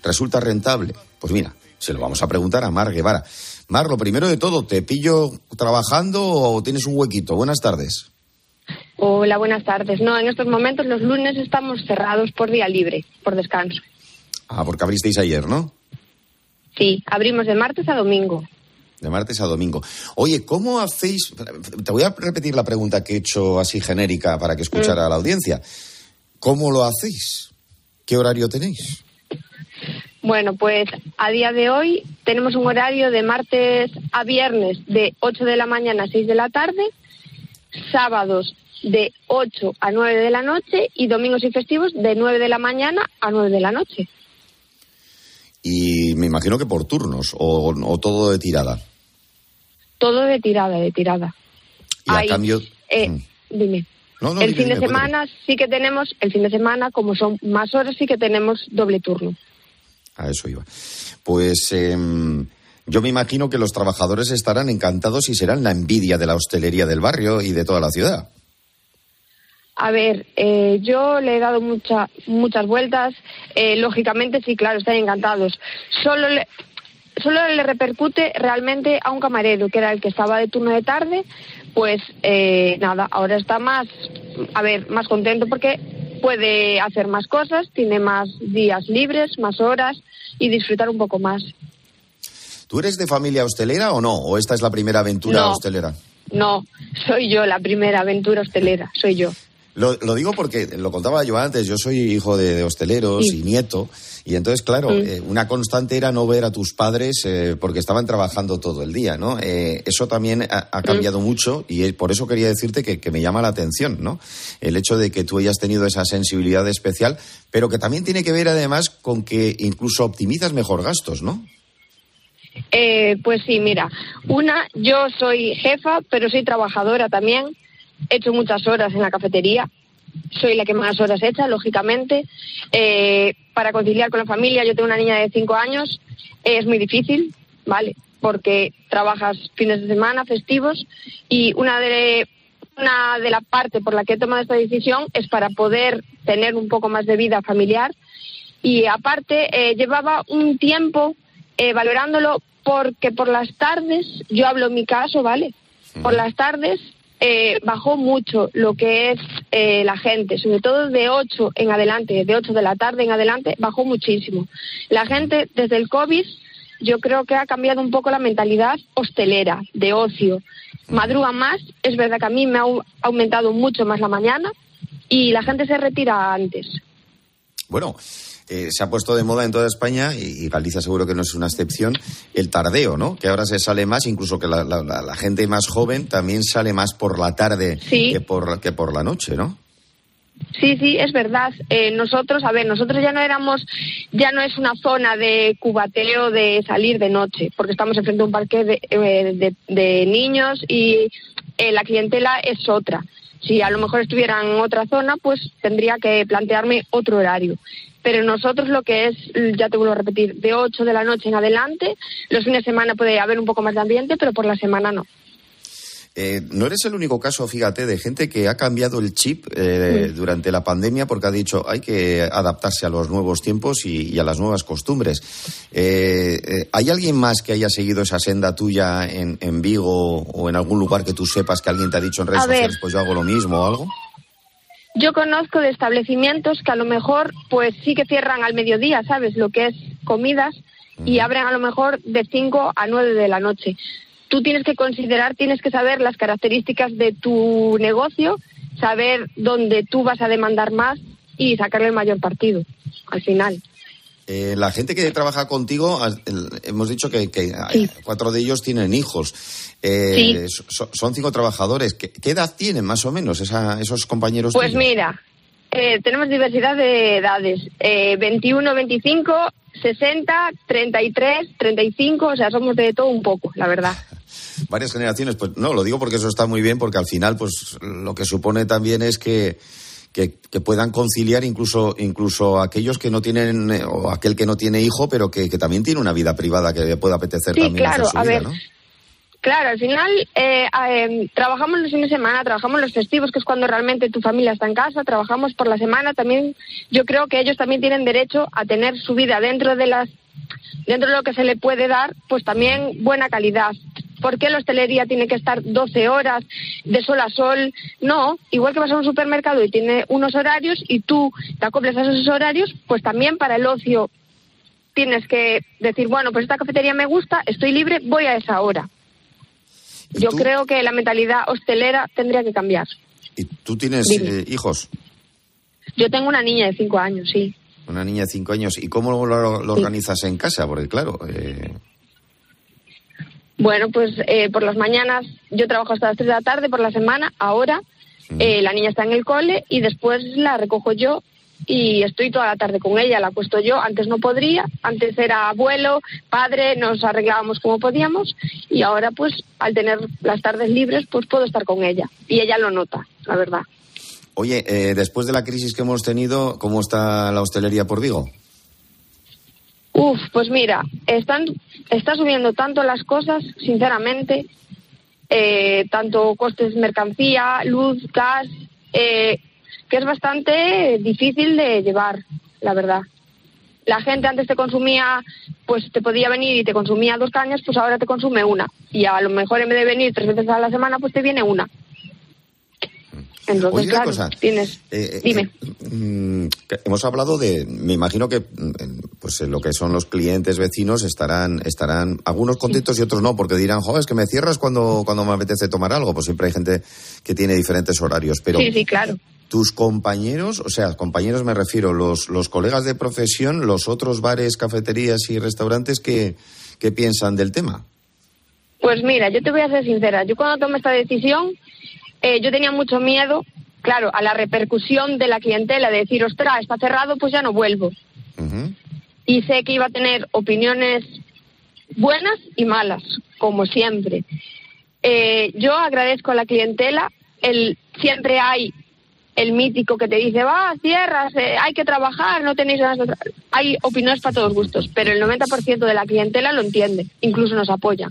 Speaker 10: ¿Resulta rentable? Pues mira, se lo vamos a preguntar a Mar Guevara. Mar, lo primero de todo, ¿te pillo trabajando o tienes un huequito? Buenas tardes.
Speaker 32: Hola, buenas tardes. No, en estos momentos los lunes estamos cerrados por día libre, por descanso.
Speaker 10: Ah, porque abristeis ayer, ¿no?
Speaker 32: Sí, abrimos de martes a domingo.
Speaker 10: De martes a domingo. Oye, ¿cómo hacéis? Te voy a repetir la pregunta que he hecho así genérica para que escuchara a la audiencia. ¿Cómo lo hacéis? ¿Qué horario tenéis?
Speaker 32: Bueno, pues a día de hoy tenemos un horario de martes a viernes de 8 de la mañana a 6 de la tarde, sábados de 8 a 9 de la noche y domingos y festivos de 9 de la mañana a 9 de la noche.
Speaker 10: Y me imagino que por turnos o, o todo de tirada.
Speaker 32: Todo de tirada, de tirada.
Speaker 10: Y a cambio.
Speaker 32: eh,
Speaker 10: Mm.
Speaker 32: Dime.
Speaker 10: No, no,
Speaker 32: el
Speaker 10: dime,
Speaker 32: fin de
Speaker 10: dime, cuéntame.
Speaker 32: semana sí que tenemos, el fin de semana, como son más horas, sí que tenemos doble turno.
Speaker 10: A eso iba. Pues em, yo me imagino que los trabajadores estarán encantados y serán la envidia de la hostelería del barrio y de toda la ciudad.
Speaker 32: A ver, eh, yo le he dado mucha, muchas vueltas. Eh, lógicamente, sí, claro, están encantados. Solo le, solo le repercute realmente a un camarero, que era el que estaba de turno de tarde. Pues eh, nada, ahora está más, a ver, más contento porque puede hacer más cosas, tiene más días libres, más horas y disfrutar un poco más.
Speaker 10: ¿Tú eres de familia hostelera o no? ¿O esta es la primera aventura
Speaker 32: No.
Speaker 10: hostelera?
Speaker 32: No, soy yo la primera aventura hostelera, soy yo.
Speaker 10: Lo, lo digo porque lo contaba yo antes, yo soy hijo de, de hosteleros
Speaker 32: Sí.
Speaker 10: y nieto, y entonces, claro,
Speaker 32: Mm.
Speaker 10: eh, una constante era no ver a tus padres eh, porque estaban trabajando todo el día, ¿no? Eh, eso también ha, ha cambiado mucho y por eso quería decirte que, que me llama la atención, ¿no? El hecho de que tú hayas tenido esa sensibilidad especial, pero que también tiene que ver además con que incluso optimizas mejor gastos, ¿no?
Speaker 32: Eh, pues sí, mira, una, yo soy jefa, pero soy trabajadora también. He hecho muchas horas en la cafetería. Soy la que más horas echa, lógicamente. Eh, para conciliar con la familia, yo tengo una niña de cinco años. es muy difícil, ¿vale? Porque trabajas fines de semana, festivos, y una de una de la parte por la que he tomado esta decisión es para poder tener un poco más de vida familiar y aparte eh, llevaba un tiempo eh, valorándolo porque por las tardes, yo hablo en mi caso, ¿vale? Por las tardes eh, bajó mucho lo que es eh, la gente, sobre todo de 8 en adelante, de 8 de la tarde en adelante, bajó muchísimo. La gente desde el COVID yo creo que ha cambiado un poco la mentalidad hostelera, de ocio. Madruga más, es verdad que a mí me ha au- aumentado mucho más la mañana y la gente se retira antes.
Speaker 10: Bueno, eh, se ha puesto de moda en toda España, y, y Galicia seguro que no es una excepción, el tardeo, ¿no? Que ahora se sale más, incluso que la, la- la- gente más joven también sale más por la tarde
Speaker 32: Sí.
Speaker 10: que, por, que por la noche, ¿no?
Speaker 32: Sí, sí, es verdad. Eh, nosotros, a ver, nosotros ya no éramos, ya no es una zona de cubateo de salir de noche, porque estamos enfrente de un parque de, eh, de- de niños y eh, la clientela es otra. Si a lo mejor estuviera en otra zona, pues tendría que plantearme otro horario. Pero nosotros lo que es, ya te vuelvo a repetir, de 8 de la noche en adelante, los fines de semana puede haber un poco más de ambiente, pero por la semana no.
Speaker 10: Eh, no eres el único caso, fíjate, de gente que ha cambiado el chip eh, durante la pandemia porque ha dicho hay que adaptarse a los nuevos tiempos y, y a las nuevas costumbres. Eh, eh, ¿Hay alguien más que haya seguido esa senda tuya en, en Vigo o en algún lugar que tú sepas que alguien te ha dicho en redes
Speaker 32: A ver.
Speaker 10: sociales, pues yo hago lo mismo o algo?
Speaker 32: Yo conozco de establecimientos que a lo mejor pues sí que cierran al mediodía, ¿sabes? Lo que es comidas y abren a lo mejor de 5 a 9 de la noche. Tú tienes que considerar, tienes que saber las características de tu negocio, saber dónde tú vas a demandar más y sacarle el mayor partido al final.
Speaker 10: Eh, la gente que trabaja contigo, hemos dicho que, cuatro de ellos tienen hijos. Eh, so- son cinco trabajadores. ¿Qué, qué edad tienen más o menos esa- esos compañeros
Speaker 32: Pues
Speaker 10: tuyos?
Speaker 32: mira, eh, tenemos diversidad de edades, eh, 21, 25, 60, 33, 35, o sea, somos de todo un poco, la verdad.
Speaker 10: varias generaciones. Pues no, lo digo porque eso está muy bien, porque al final, pues lo que supone también es que, que, que puedan conciliar incluso, incluso aquellos que no tienen, eh, o aquel que no tiene hijo, pero que, que también tiene una vida privada que le pueda apetecer
Speaker 32: Sí,
Speaker 10: también
Speaker 32: claro,
Speaker 10: hacer su
Speaker 32: a
Speaker 10: vida,
Speaker 32: ver,
Speaker 10: ¿no?
Speaker 32: Claro, al final eh, eh, trabajamos los fines de semana, trabajamos los festivos, que es cuando realmente tu familia está en casa, trabajamos por la semana. También yo creo que ellos también tienen derecho a tener su vida dentro de las dentro de lo que se le puede dar, pues también buena calidad. ¿Por qué la hostelería tiene que estar 12 horas de sol a sol? No, igual que vas a un supermercado y tiene unos horarios y tú te acoplas a esos horarios, pues también para el ocio tienes que decir, bueno, pues esta cafetería me gusta, estoy libre, voy a esa hora. Yo creo que la mentalidad hostelera tendría que cambiar.
Speaker 10: ¿Y tú tienes eh, hijos?
Speaker 32: Yo tengo una niña de cinco años, sí.
Speaker 10: Una niña de cinco años. ¿Y cómo lo, lo organizas en casa? Porque claro, eh,
Speaker 32: Bueno, pues eh, por las mañanas yo trabajo hasta las 3 de la tarde por la semana, ahora eh, la niña está en el cole y después la recojo yo y estoy toda la tarde con ella, la acuesto yo, antes no podría, antes era abuelo, padre, nos arreglábamos como podíamos y ahora pues al tener las tardes libres pues puedo estar con ella y ella lo nota, la verdad.
Speaker 10: oye, eh, después de la crisis que hemos tenido, ¿cómo está la hostelería por Vigo?
Speaker 32: Uf, pues mira, están, está subiendo tanto las cosas, sinceramente, eh, tanto costes de mercancía, luz, gas, eh, que es bastante difícil de llevar, la verdad. La gente antes te consumía, pues te podía venir y te consumía dos cañas, pues ahora te consume una. Y a lo mejor en vez de venir tres veces a la semana, pues te viene una. Entonces,
Speaker 10: Oye,
Speaker 32: claro,
Speaker 10: cosa,
Speaker 32: tienes...
Speaker 10: Eh, eh,
Speaker 32: Dime.
Speaker 10: Mm, que hemos hablado de, me imagino que mm, pues eh, lo que son los clientes vecinos estarán, estarán algunos contentos y otros no, porque dirán, joder, es que me cierras cuando, cuando me apetece tomar algo, pues siempre hay gente que tiene diferentes horarios, pero
Speaker 32: Sí, sí, claro.
Speaker 10: tus compañeros, o sea, compañeros me refiero, los, los colegas de profesión, los otros bares, cafeterías y restaurantes, ¿qué, qué piensan del tema?
Speaker 32: Pues mira, yo te voy a ser sincera. Yo cuando tomé esta decisión, eh, yo tenía mucho miedo, claro, a la repercusión de la clientela, de decir, ostras, está cerrado, pues ya no vuelvo. Y sé que iba a tener opiniones buenas y malas, como siempre. Eh, yo agradezco a la clientela, el, siempre hay el mítico que te dice, va, cierras, eh, hay que trabajar, no tenéis ganas de tra-". Hay opiniones para todos gustos, pero el 90% de la clientela lo entiende, incluso nos apoya.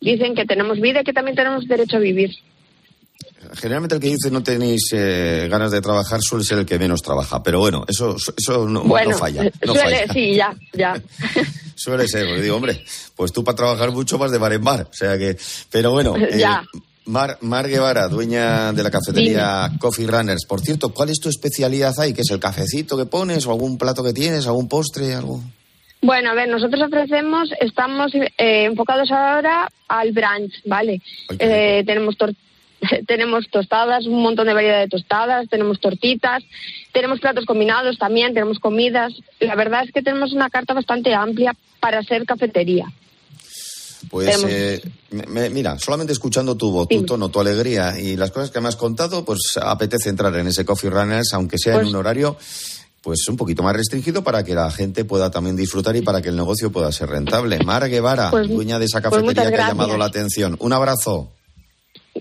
Speaker 32: Dicen que tenemos vida y que también tenemos derecho a vivir.
Speaker 10: Generalmente el que dice no tenéis eh, ganas de trabajar suele ser el que menos trabaja, pero bueno, eso, eso no,
Speaker 32: bueno,
Speaker 10: no falla.
Speaker 32: eh,
Speaker 10: no
Speaker 32: suele,
Speaker 10: falla.
Speaker 32: sí, ya, ya.
Speaker 10: Suele ser, porque digo, hombre, pues tú para trabajar mucho vas de bar en bar. O sea que, pero bueno, eh,
Speaker 32: Ya.
Speaker 10: Mar, Mar Guevara, dueña de la cafetería Coffee Runners. Por cierto, ¿cuál es tu especialidad ahí? ¿Qué es el cafecito que pones o algún plato que tienes, algún postre, algo?
Speaker 32: Bueno, a ver, nosotros ofrecemos, estamos eh, enfocados ahora al brunch, ¿vale? Eh, tenemos tor- tenemos tostadas, un montón de variedad de tostadas, tenemos tortitas, tenemos platos combinados también, tenemos comidas. La verdad es que tenemos una carta bastante amplia para ser cafetería.
Speaker 10: Pues eh, me- mira, solamente escuchando tu voz, tu tono, tu alegría y las cosas que me has contado, pues apetece entrar en ese Coffee Runners, aunque sea en
Speaker 32: Pues-
Speaker 10: un horario pues un poquito más restringido para que la gente pueda también disfrutar y para que el negocio pueda ser rentable. Mar Guevara,
Speaker 32: Pues-
Speaker 10: dueña de esa
Speaker 32: pues
Speaker 10: cafetería que ha llamado la atención. Un abrazo.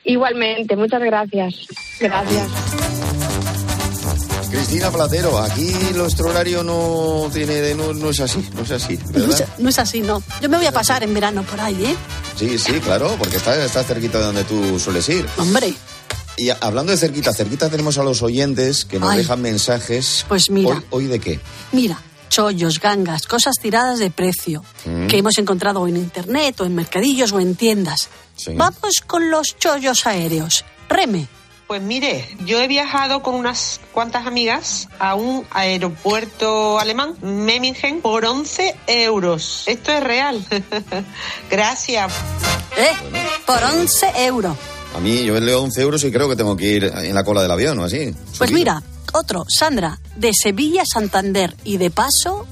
Speaker 32: Igualmente, muchas gracias. Gracias.
Speaker 10: Cristina Platero, aquí nuestro horario no tiene, no, no es así, no es así,
Speaker 33: No es,
Speaker 10: ¿verdad?
Speaker 33: no es así, no. Yo me voy a pasar en verano por ahí, ¿eh?
Speaker 10: Sí, sí, claro, porque está, está cerquita de donde tú sueles ir.
Speaker 33: Hombre.
Speaker 10: Y hablando de cerquita, cerquita tenemos a los oyentes que nos
Speaker 33: Ay.
Speaker 10: dejan mensajes.
Speaker 33: Pues mira.
Speaker 10: ¿Hoy, hoy de qué?
Speaker 33: Mira, chollos, gangas, cosas tiradas de precio
Speaker 10: Mm.
Speaker 33: que hemos encontrado en internet o en mercadillos o en tiendas.
Speaker 10: Sí.
Speaker 33: Vamos con los chollos aéreos. Reme.
Speaker 34: Pues mire, yo he viajado con unas cuantas amigas a un aeropuerto alemán, Memmingen, por 11 euros. Esto es real. Gracias.
Speaker 33: ¿Eh? Por 11 euros.
Speaker 10: A mí yo leo 11 euros y creo que tengo que ir en la cola del avión o así.
Speaker 33: Pues mira, otro, Sandra, de Sevilla a Santander y de paso,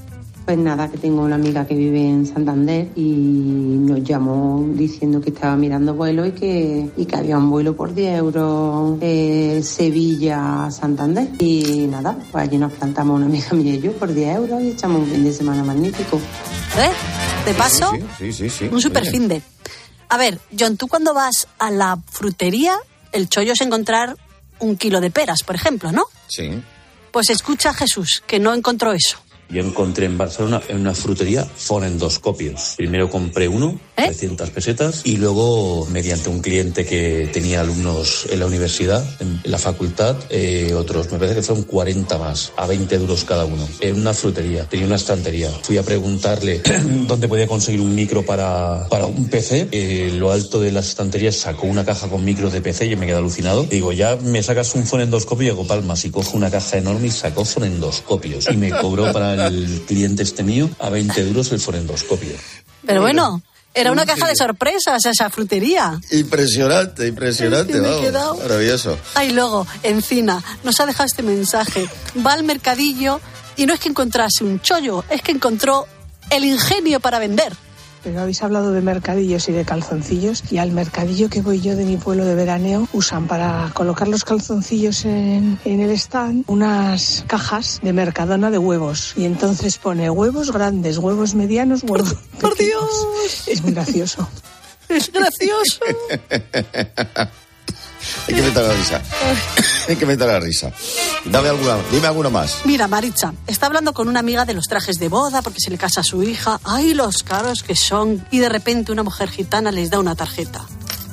Speaker 35: Pues nada, que tengo una amiga que vive en Santander y nos llamó diciendo que estaba mirando vuelo y que, y que había un vuelo por 10 euros eh, Sevilla-Santander. Y nada, pues allí nos plantamos una amiga mía y yo por 10 euros y echamos un fin de semana magnífico.
Speaker 33: ¿eh? De paso,
Speaker 10: Sí, sí, sí.
Speaker 33: un super fin de. A ver, John, tú cuando vas a la frutería, el chollo es encontrar un kilo de peras, por ejemplo, ¿no?
Speaker 10: Sí.
Speaker 33: Pues escucha a Jesús, que no encontró eso.
Speaker 36: Yo encontré en Barcelona en una frutería fonendoscopios. Primero compré uno 300 pesetas. Y luego, mediante un cliente que tenía alumnos en la universidad, en la facultad, eh, otros, me parece que fueron 40 más, a 20 euros cada uno. En una frutería, tenía una estantería. Fui a preguntarle dónde podía conseguir un micro para, para un PC. Eh, lo alto de las estanterías sacó una caja con micros de PC y me quedé alucinado. Digo, ya me sacas un fonendoscopio y hago palmas. Y cojo una caja enorme y sacó fonendoscopios. Y me cobró para el cliente este mío a 20 euros el fonendoscopio.
Speaker 33: Pero bueno, era una caja de sorpresas esa frutería.
Speaker 10: Impresionante, impresionante,
Speaker 33: Es que me he
Speaker 10: vamos.
Speaker 33: quedado-
Speaker 10: Maravilloso.
Speaker 33: Ay, luego, Encina, nos ha dejado este mensaje. Va al mercadillo y no es que encontrase un chollo, es que encontró el ingenio para vender.
Speaker 37: Pero habéis hablado de mercadillos y de calzoncillos y al mercadillo que voy yo de mi pueblo de veraneo usan para colocar los calzoncillos en, en el stand unas cajas de mercadona de huevos. Y entonces pone huevos grandes, huevos medianos, huevos por, Dios. es muy gracioso.
Speaker 33: Es gracioso
Speaker 10: Hay que meter la risa. Hay que meter la risa. Dame alguna, dime alguna más.
Speaker 33: Mira, Maritza, está hablando con una amiga de los trajes de boda porque se le casa a su hija. Ay, los caros que son. Y de repente una mujer gitana les da una tarjeta.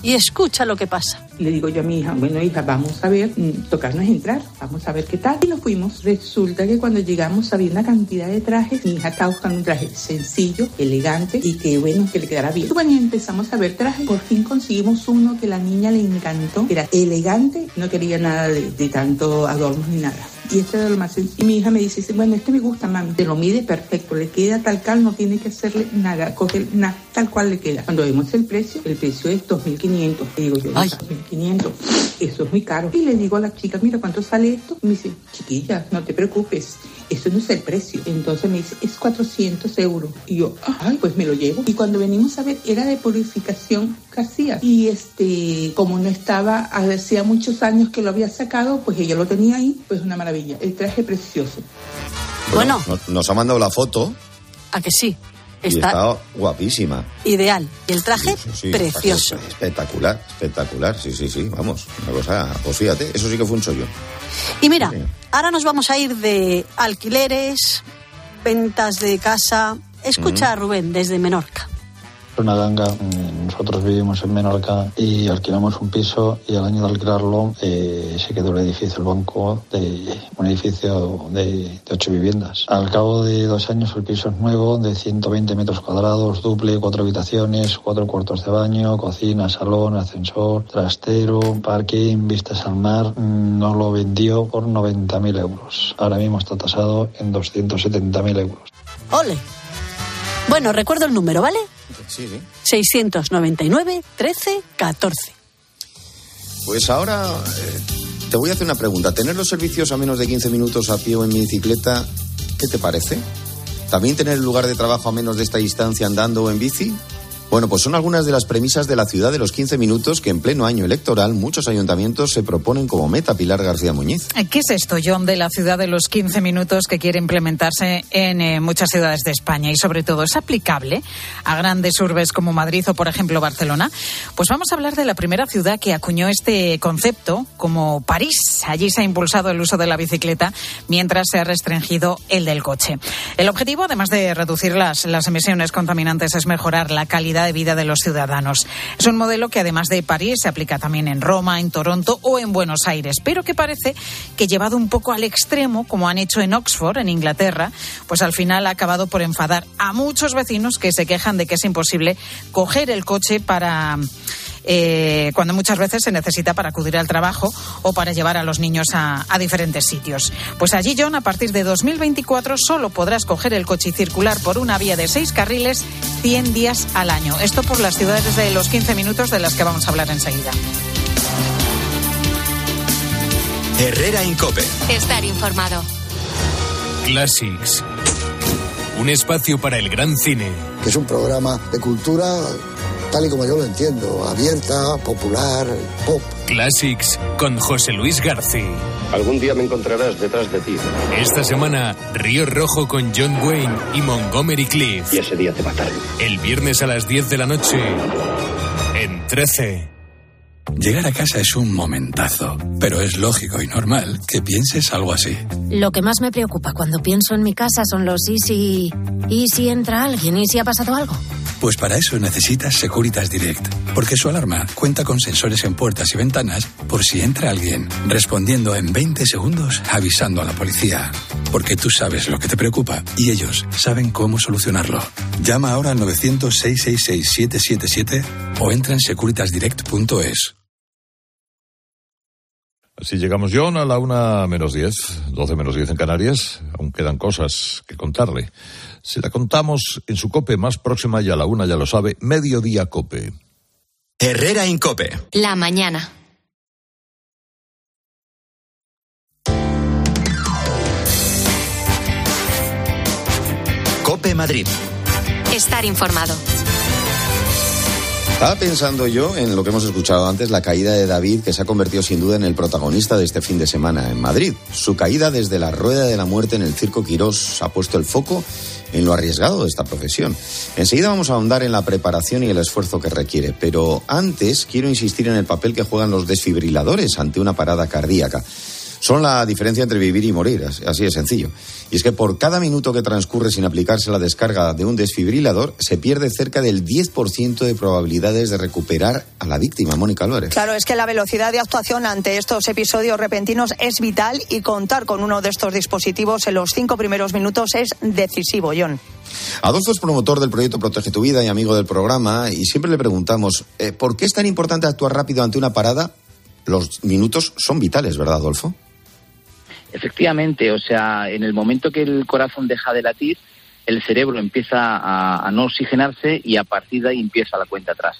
Speaker 33: Y escucha lo que pasa.
Speaker 38: Le digo yo a mi hija, bueno hija, vamos a ver, mm, tocarnos entrar, vamos a ver qué tal. Y nos fuimos. Resulta que cuando llegamos había una cantidad de trajes. Mi hija estaba buscando un traje sencillo, elegante y que bueno, que le quedara bien. Bueno, y empezamos a ver trajes. Por fin conseguimos uno que la niña le encantó. Era elegante, no quería nada de, de tanto adornos ni nada. Y este era lo más sencillo. Y mi hija me dice, bueno, este me gusta, mami. Te lo mide perfecto, le queda tal cual, no tiene que hacerle nada, coger nada, tal cual le queda. Cuando vemos el precio, el precio es 2.500. Y digo yo, 2.500, eso es muy caro. Y le digo a la chica, mira, ¿cuánto sale esto? Y me dice, chiquilla, no te preocupes. Eso no es el precio. Entonces me dice, es 400 euros. Y yo, ay, pues me lo llevo. Y cuando venimos a ver, era de purificación casía. Y este, como no estaba, hacía muchos años que lo había sacado, pues ella lo tenía ahí, pues una maravilla. El traje precioso.
Speaker 33: Bueno,
Speaker 10: No- Nos ha mandado la foto
Speaker 33: a que sí.
Speaker 10: y
Speaker 33: Está
Speaker 10: está guapísima.
Speaker 33: ideal. Y el traje,
Speaker 10: Sí,
Speaker 33: precioso.
Speaker 10: Espectacular, espectacular. Sí, sí, sí. Vamos, una cosa. Pues fíjate, eso sí que fue un chollo.
Speaker 33: Y mira, ahora nos vamos a ir de alquileres, ventas de casa. Escucha a Rubén desde Menorca.
Speaker 39: Una ganga, mm, nosotros vivimos en Menorca y alquilamos un piso y al año de alquilarlo eh, se quedó el edificio, el banco, de un edificio de, de ocho viviendas. Al cabo de dos años el piso es nuevo, de 120 metros cuadrados, duple, cuatro habitaciones, cuatro cuartos de baño, cocina, salón, ascensor, trastero, parking, vistas al mar. Mm, Nos lo vendió por 90.000 euros. Ahora mismo está tasado en 270.000 euros.
Speaker 33: Ole. Bueno, recuerdo el número, ¿vale?
Speaker 10: Sí, sí.
Speaker 33: 699 13 14.
Speaker 10: Pues ahora eh, te voy a hacer una pregunta. ¿Tener los servicios a menos de 15 minutos a pie o en bicicleta, qué te parece? ¿También tener el lugar de trabajo a menos de esta distancia andando o en bici? Bueno, pues son algunas de las premisas de la ciudad de los 15 minutos que en pleno año electoral muchos ayuntamientos se proponen como meta Pilar García Muñiz.
Speaker 1: ¿Qué es esto, John, de la ciudad de los 15 minutos que quiere implementarse en eh, muchas ciudades de España? Y sobre todo, ¿es aplicable a grandes urbes como Madrid o, por ejemplo, Barcelona? Pues vamos a hablar de la primera ciudad que acuñó este concepto, como París. Allí se ha impulsado el uso de la bicicleta mientras se ha restringido el del coche. El objetivo, además de reducir las, las emisiones contaminantes, es mejorar la calidad de vida de los ciudadanos. Es un modelo que, además de París, se aplica también en Roma, en Toronto o en Buenos Aires, pero que parece que llevado un poco al extremo, como han hecho en Oxford, en Inglaterra, pues al final ha acabado por enfadar a muchos vecinos que se quejan de que es imposible coger el coche para eh, cuando muchas veces se necesita para acudir al trabajo o para llevar a los niños a, a diferentes sitios. Pues allí, John, a partir de 2024 solo podrás coger el coche y circular por una vía de seis carriles 100 días al año. Esto por las ciudades de los 15 minutos de las que vamos a hablar enseguida.
Speaker 29: Herrera Incope.
Speaker 3: Estar informado.
Speaker 25: Classics. Un espacio para el gran cine.
Speaker 40: que es un programa de cultura tal y como yo lo entiendo, abierta, popular, pop.
Speaker 25: Classics con José Luis García.
Speaker 41: Algún día me encontrarás detrás de ti.
Speaker 25: Esta semana, Río Rojo con John Wayne y Montgomery Cliff.
Speaker 41: Y ese día te mataré.
Speaker 25: El viernes a las 10 de la noche. En 13.
Speaker 42: Llegar a casa es un momentazo, pero es lógico y normal que pienses algo así.
Speaker 43: Lo que más me preocupa cuando pienso en mi casa son los y si. ¿Y si entra alguien? ¿Y si ha pasado algo?
Speaker 44: Pues para eso necesitas Securitas Direct, porque su alarma cuenta con sensores en puertas y ventanas por si entra alguien, respondiendo en 20 segundos avisando a la policía. Porque tú sabes lo que te preocupa y ellos saben cómo solucionarlo. Llama ahora al 900-666-777 o entra en securitasdirect.es.
Speaker 45: Así llegamos, John, a la una menos diez, doce menos diez en Canarias. Aún quedan cosas que contarle. Si la contamos en su cope más próxima y a la una ya lo sabe, mediodía cope.
Speaker 2: Herrera Incope.
Speaker 3: La mañana.
Speaker 2: Cope Madrid.
Speaker 3: Estar informado.
Speaker 10: Estaba pensando yo en lo que hemos escuchado antes, la caída de David, que se ha convertido sin duda en el protagonista de este fin de semana en Madrid. Su caída desde la rueda de la muerte en el Circo Quirós ha puesto el foco en lo arriesgado de esta profesión. Enseguida vamos a ahondar en la preparación y el esfuerzo que requiere, pero antes quiero insistir en el papel que juegan los desfibriladores ante una parada cardíaca. Son la diferencia entre vivir y morir, así de sencillo. Y es que por cada minuto que transcurre sin aplicarse la descarga de un desfibrilador, se pierde cerca del 10% de probabilidades de recuperar a la víctima, Mónica Álvarez.
Speaker 19: Claro, es que la velocidad de actuación ante estos episodios repentinos es vital y contar con uno de estos dispositivos en los cinco primeros minutos es decisivo, John.
Speaker 10: Adolfo es promotor del proyecto Protege tu Vida y amigo del programa y siempre le preguntamos, eh, ¿por qué es tan importante actuar rápido ante una parada? Los minutos son vitales, ¿verdad, Adolfo?
Speaker 46: Efectivamente, o sea, en el momento que el corazón deja de latir, el cerebro empieza a, no oxigenarse y a partir de ahí empieza la cuenta atrás.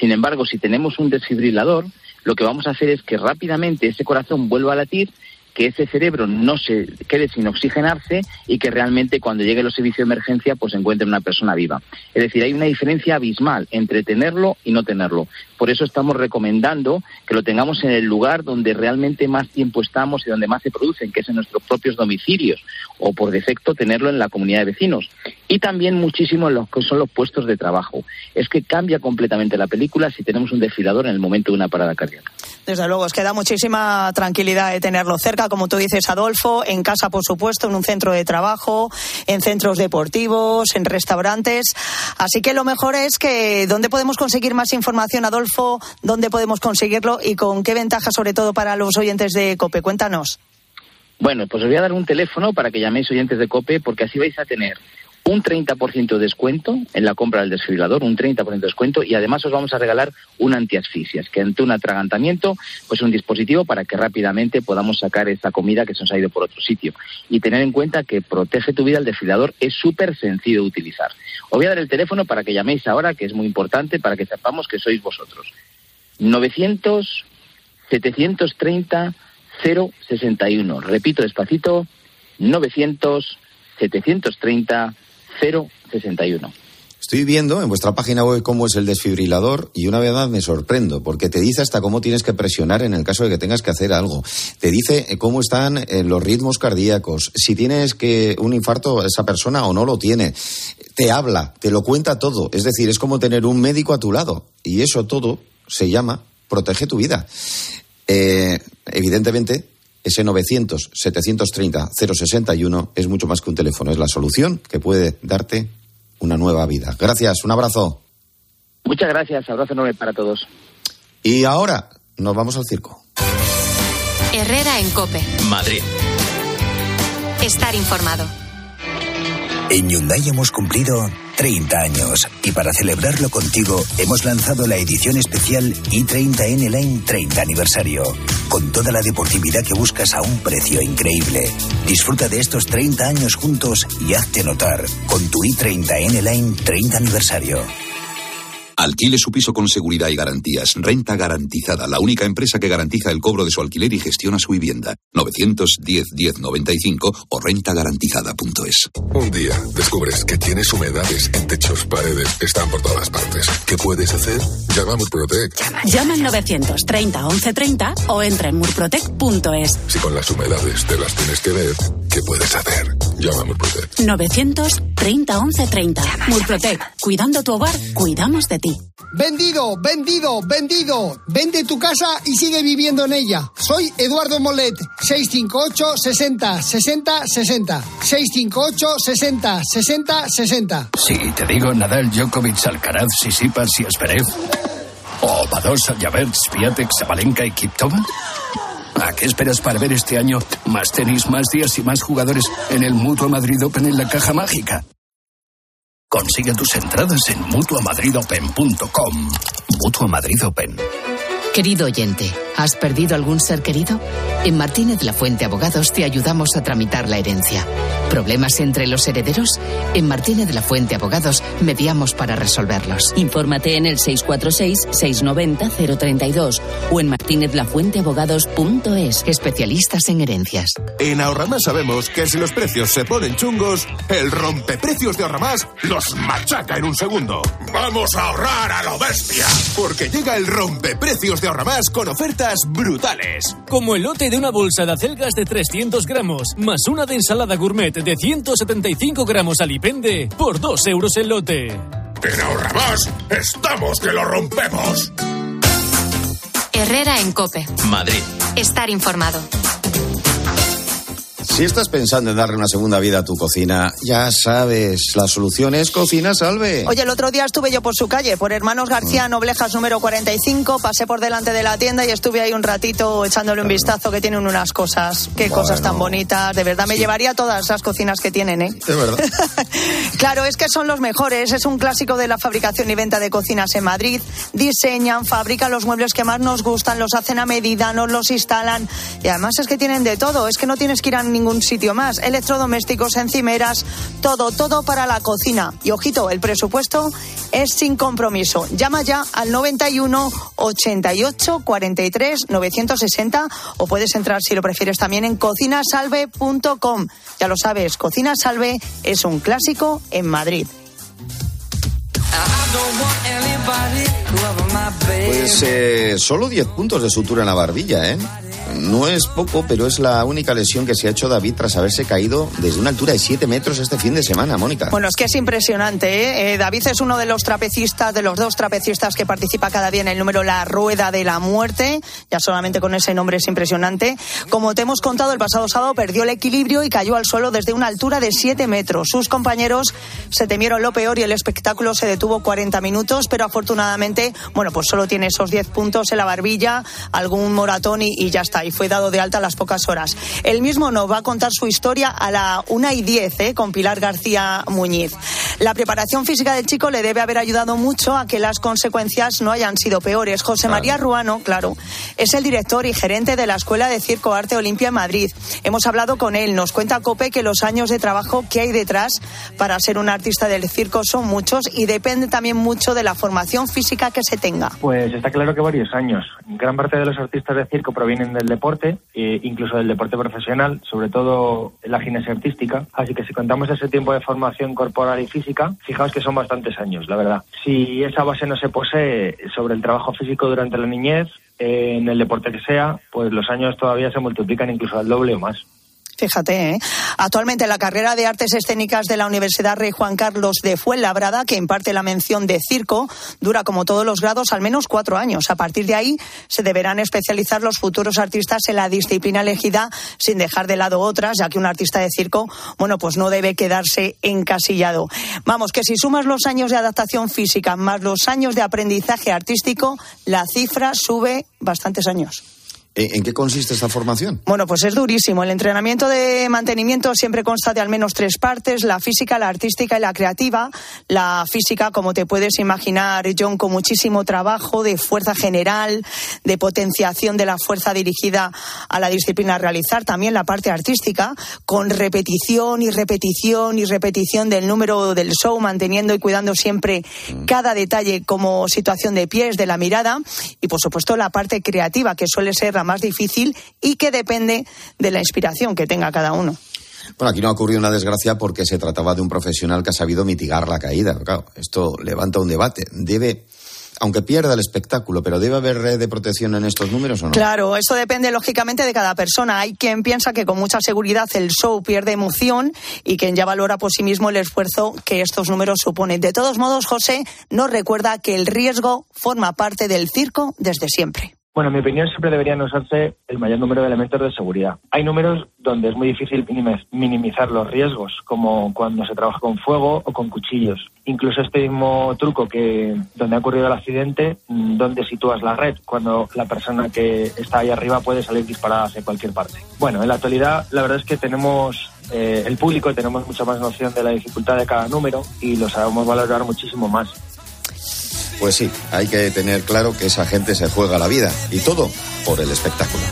Speaker 46: Sin embargo, si tenemos un desfibrilador, lo que vamos a hacer es que rápidamente ese corazón vuelva a latir, que ese cerebro no se quede sin oxigenarse y que realmente cuando llegue los servicios de emergencia pues encuentre una persona viva. Es decir, hay una diferencia abismal entre tenerlo y no tenerlo. Por eso estamos recomendando que lo tengamos en el lugar donde realmente más tiempo estamos y donde más se producen, que es en nuestros propios domicilios, o por defecto tenerlo en la comunidad de vecinos. Y también muchísimo en los que son los puestos de trabajo. Es que cambia completamente la película si tenemos un desfilador en el momento de una parada cardíaca.
Speaker 19: Desde luego, os queda muchísima tranquilidad de tenerlo cerca, como tú dices, Adolfo, en casa, por supuesto, en un centro de trabajo, en centros deportivos, en restaurantes. Así que lo mejor es que, ¿dónde podemos conseguir más información, Adolfo? ¿Dónde podemos conseguirlo y con qué ventaja, sobre todo para los oyentes de COPE? Cuéntanos.
Speaker 46: Bueno, pues os voy a dar un teléfono para que llaméis oyentes de COPE, porque así vais a tener un 30% de descuento en la compra del desfibrilador, un 30% de descuento y además os vamos a regalar un antiasfixias, que ante un atragantamiento, pues un dispositivo para que rápidamente podamos sacar esa comida que se nos ha ido por otro sitio. Y tener en cuenta que protege tu vida el desfibrilador es súper sencillo de utilizar. Os voy a dar el teléfono para que llaméis ahora, que es muy importante para que sepamos que sois vosotros. 900 730 061. Repito despacito, 900 730 061.
Speaker 10: Estoy viendo en vuestra página web cómo es el desfibrilador y una verdad me sorprendo, porque te dice hasta cómo tienes que presionar en el caso de que tengas que hacer algo. Te dice eh, cómo están eh, los ritmos cardíacos, si tienes que un infarto esa persona o no lo tiene. Te habla, te lo cuenta todo. Es decir, es como tener un médico a tu lado. Y eso todo se llama protege tu vida. Eh, evidentemente, ese 900-730-061 es mucho más que un teléfono, es la solución que puede darte una nueva vida. Gracias, un abrazo.
Speaker 46: Muchas gracias, abrazo enorme para todos.
Speaker 10: Y ahora nos vamos al circo.
Speaker 3: Herrera en Cope.
Speaker 2: Madrid.
Speaker 3: Estar informado.
Speaker 41: En Hyundai hemos cumplido 30 años y para celebrarlo contigo hemos lanzado la edición especial i30N Line 30 aniversario, con toda la deportividad que buscas a un precio increíble. Disfruta de estos 30 años juntos y hazte notar con tu i30N Line 30 aniversario.
Speaker 47: Alquile su piso con seguridad y garantías. Renta garantizada, la única empresa que garantiza el cobro de su alquiler y gestiona su vivienda. 910-1095 o rentagarantizada.es.
Speaker 48: Un día descubres que tienes humedades en techos, paredes, están por todas partes. ¿Qué puedes hacer? Llama a Murprotec.
Speaker 49: Llama al 930 1130 o entra en murprotec.es.
Speaker 48: Si con las humedades te las tienes que ver, ¿qué puedes hacer? Llama a Murprotec.
Speaker 49: 930 1130. Murprotec. Cuidando tu hogar, cuidamos de ti.
Speaker 50: Vendido, vendido, vendido. Vende tu casa y sigue viviendo en ella. Soy Eduardo Molet. 658 60 60 60. 658 60 60 60.
Speaker 51: Si te digo Nadal, Djokovic, Alcaraz, Sisipas y Esperev. O Badosa, Javert, Sviatek, Sabalenka y Kiptova. ¿A qué esperas para ver este año más tenis, más días y más jugadores en el Mutua Madrid Open en la caja mágica? Consigue tus entradas en mutuamadridopen.com. Mutua Madrid Open.
Speaker 52: Querido oyente, ¿has perdido algún ser querido? En Martínez La Fuente Abogados te ayudamos a tramitar la herencia. ¿Problemas entre los herederos? En Martínez La Fuente Abogados mediamos para resolverlos.
Speaker 49: Infórmate en el 646-690-032 o en martinezlafuenteabogados.es.
Speaker 52: Especialistas en herencias.
Speaker 53: En Ahorramás sabemos que si los precios se ponen chungos, el rompeprecios de Ahorramás los machaca en un segundo. ¡Vamos a ahorrar a lo bestia! Porque llega el rompeprecios de Ahorramás con ofertas brutales.
Speaker 25: Como el lote de una bolsa de acelgas de 300 gramos, más una de ensalada gourmet de 175 gramos alipende, por 2 euros el lote.
Speaker 48: En Ahorramás estamos que lo rompemos.
Speaker 3: Herrera en Cope.
Speaker 2: Madrid.
Speaker 3: Estar informado.
Speaker 10: Si estás pensando en darle una segunda vida a tu cocina, ya sabes, la solución es Cocina Salve.
Speaker 19: Oye, el otro día estuve yo por su calle, por Hermanos García, Noblejas número 45, pasé por delante de la tienda y estuve ahí un ratito echándole un vistazo que tienen unas cosas, qué cosas tan bonitas, de verdad me llevaría todas las cocinas que tienen, ¿eh?
Speaker 10: Es verdad.
Speaker 19: claro, es que son los mejores, es un clásico de la fabricación y venta de cocinas en Madrid, diseñan, fabrican los muebles que más nos gustan, los hacen a medida, nos los instalan y además es que tienen de todo, es que no tienes que ir a ningún sitio más, electrodomésticos, encimeras, todo, todo para la cocina. Y ojito, el presupuesto es sin compromiso. Llama ya al 91 88 43 960 o puedes entrar si lo prefieres también en cocinasalve.com. Ya lo sabes, Cocina Salve es un clásico en Madrid.
Speaker 10: Pues eh, solo 10 puntos de sutura en la barbilla, ¿eh? No es poco, pero es la única lesión que se ha hecho David tras haberse caído desde una altura de 7 metros este fin de semana, Mónica.
Speaker 19: Bueno, es que es impresionante. ¿eh? Eh, David es uno de los trapecistas, de los dos trapecistas que participa cada día en el número La Rueda de la Muerte. Ya solamente con ese nombre es impresionante. Como te hemos contado, el pasado sábado perdió el equilibrio y cayó al suelo desde una altura de 7 metros. Sus compañeros se temieron lo peor y el espectáculo se detuvo 40 minutos, pero afortunadamente, bueno, pues solo tiene esos 10 puntos en la barbilla, algún moratón y, y ya está. Y fue dado de alta a las pocas horas. Él mismo nos va a contar su historia a la 1 y 10 ¿eh? con Pilar García Muñiz. La preparación física del chico le debe haber ayudado mucho a que las consecuencias no hayan sido peores. José María Ruano, claro, es el director y gerente de la Escuela de Circo Arte Olimpia en Madrid. Hemos hablado con él, nos cuenta Cope que los años de trabajo que hay detrás para ser un artista del circo son muchos y depende también mucho de la formación física que se tenga.
Speaker 54: Pues está claro que varios años. Gran parte de los artistas de circo provienen del deporte, eh, incluso del deporte profesional, sobre todo la gimnasia artística. Así que si contamos ese tiempo de formación corporal y física, fijaos que son bastantes años, la verdad. Si esa base no se posee sobre el trabajo físico durante la niñez, eh, en el deporte que sea, pues los años todavía se multiplican incluso al doble o más.
Speaker 19: Fíjate, ¿eh? actualmente la carrera de Artes Escénicas de la Universidad Rey Juan Carlos de Fuenlabrada, que imparte la mención de circo, dura como todos los grados al menos cuatro años. A partir de ahí se deberán especializar los futuros artistas en la disciplina elegida sin dejar de lado otras, ya que un artista de circo, bueno, pues no debe quedarse encasillado. Vamos, que si sumas los años de adaptación física más los años de aprendizaje artístico, la cifra sube bastantes años.
Speaker 10: ¿En qué consiste esta formación?
Speaker 19: Bueno, pues es durísimo. El entrenamiento de mantenimiento siempre consta de al menos tres partes, la física, la artística y la creativa. La física, como te puedes imaginar, John, con muchísimo trabajo de fuerza general, de potenciación de la fuerza dirigida a la disciplina a realizar. También la parte artística, con repetición y repetición y repetición del número del show, manteniendo y cuidando siempre cada detalle como situación de pies, de la mirada. Y, por supuesto, la parte creativa, que suele ser la más difícil y que depende de la inspiración que tenga cada uno.
Speaker 10: Bueno, aquí no ha ocurrido una desgracia porque se trataba de un profesional que ha sabido mitigar la caída. Claro, esto levanta un debate. ¿Debe aunque pierda el espectáculo, pero ¿debe haber red de protección en estos números o no?
Speaker 19: Claro, eso depende lógicamente de cada persona. Hay quien piensa que con mucha seguridad el show pierde emoción y quien ya valora por sí mismo el esfuerzo que estos números suponen. De todos modos, José nos recuerda que el riesgo forma parte del circo desde siempre.
Speaker 54: Bueno, en mi opinión siempre deberían usarse el mayor número de elementos de seguridad. Hay números donde es muy difícil minimizar los riesgos, como cuando se trabaja con fuego o con cuchillos. Incluso este mismo truco que donde ha ocurrido el accidente, mm, donde sitúas la red, cuando la persona que está ahí arriba puede salir disparada hacia cualquier parte. Bueno, en la actualidad la verdad es que tenemos eh, el público tenemos mucha más noción de la dificultad de cada número y lo sabemos valorar muchísimo más.
Speaker 10: Pues sí, hay que tener claro que esa gente se juega la vida y todo por el espectáculo.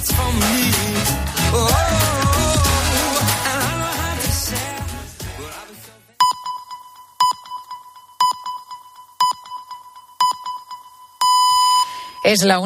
Speaker 55: Es la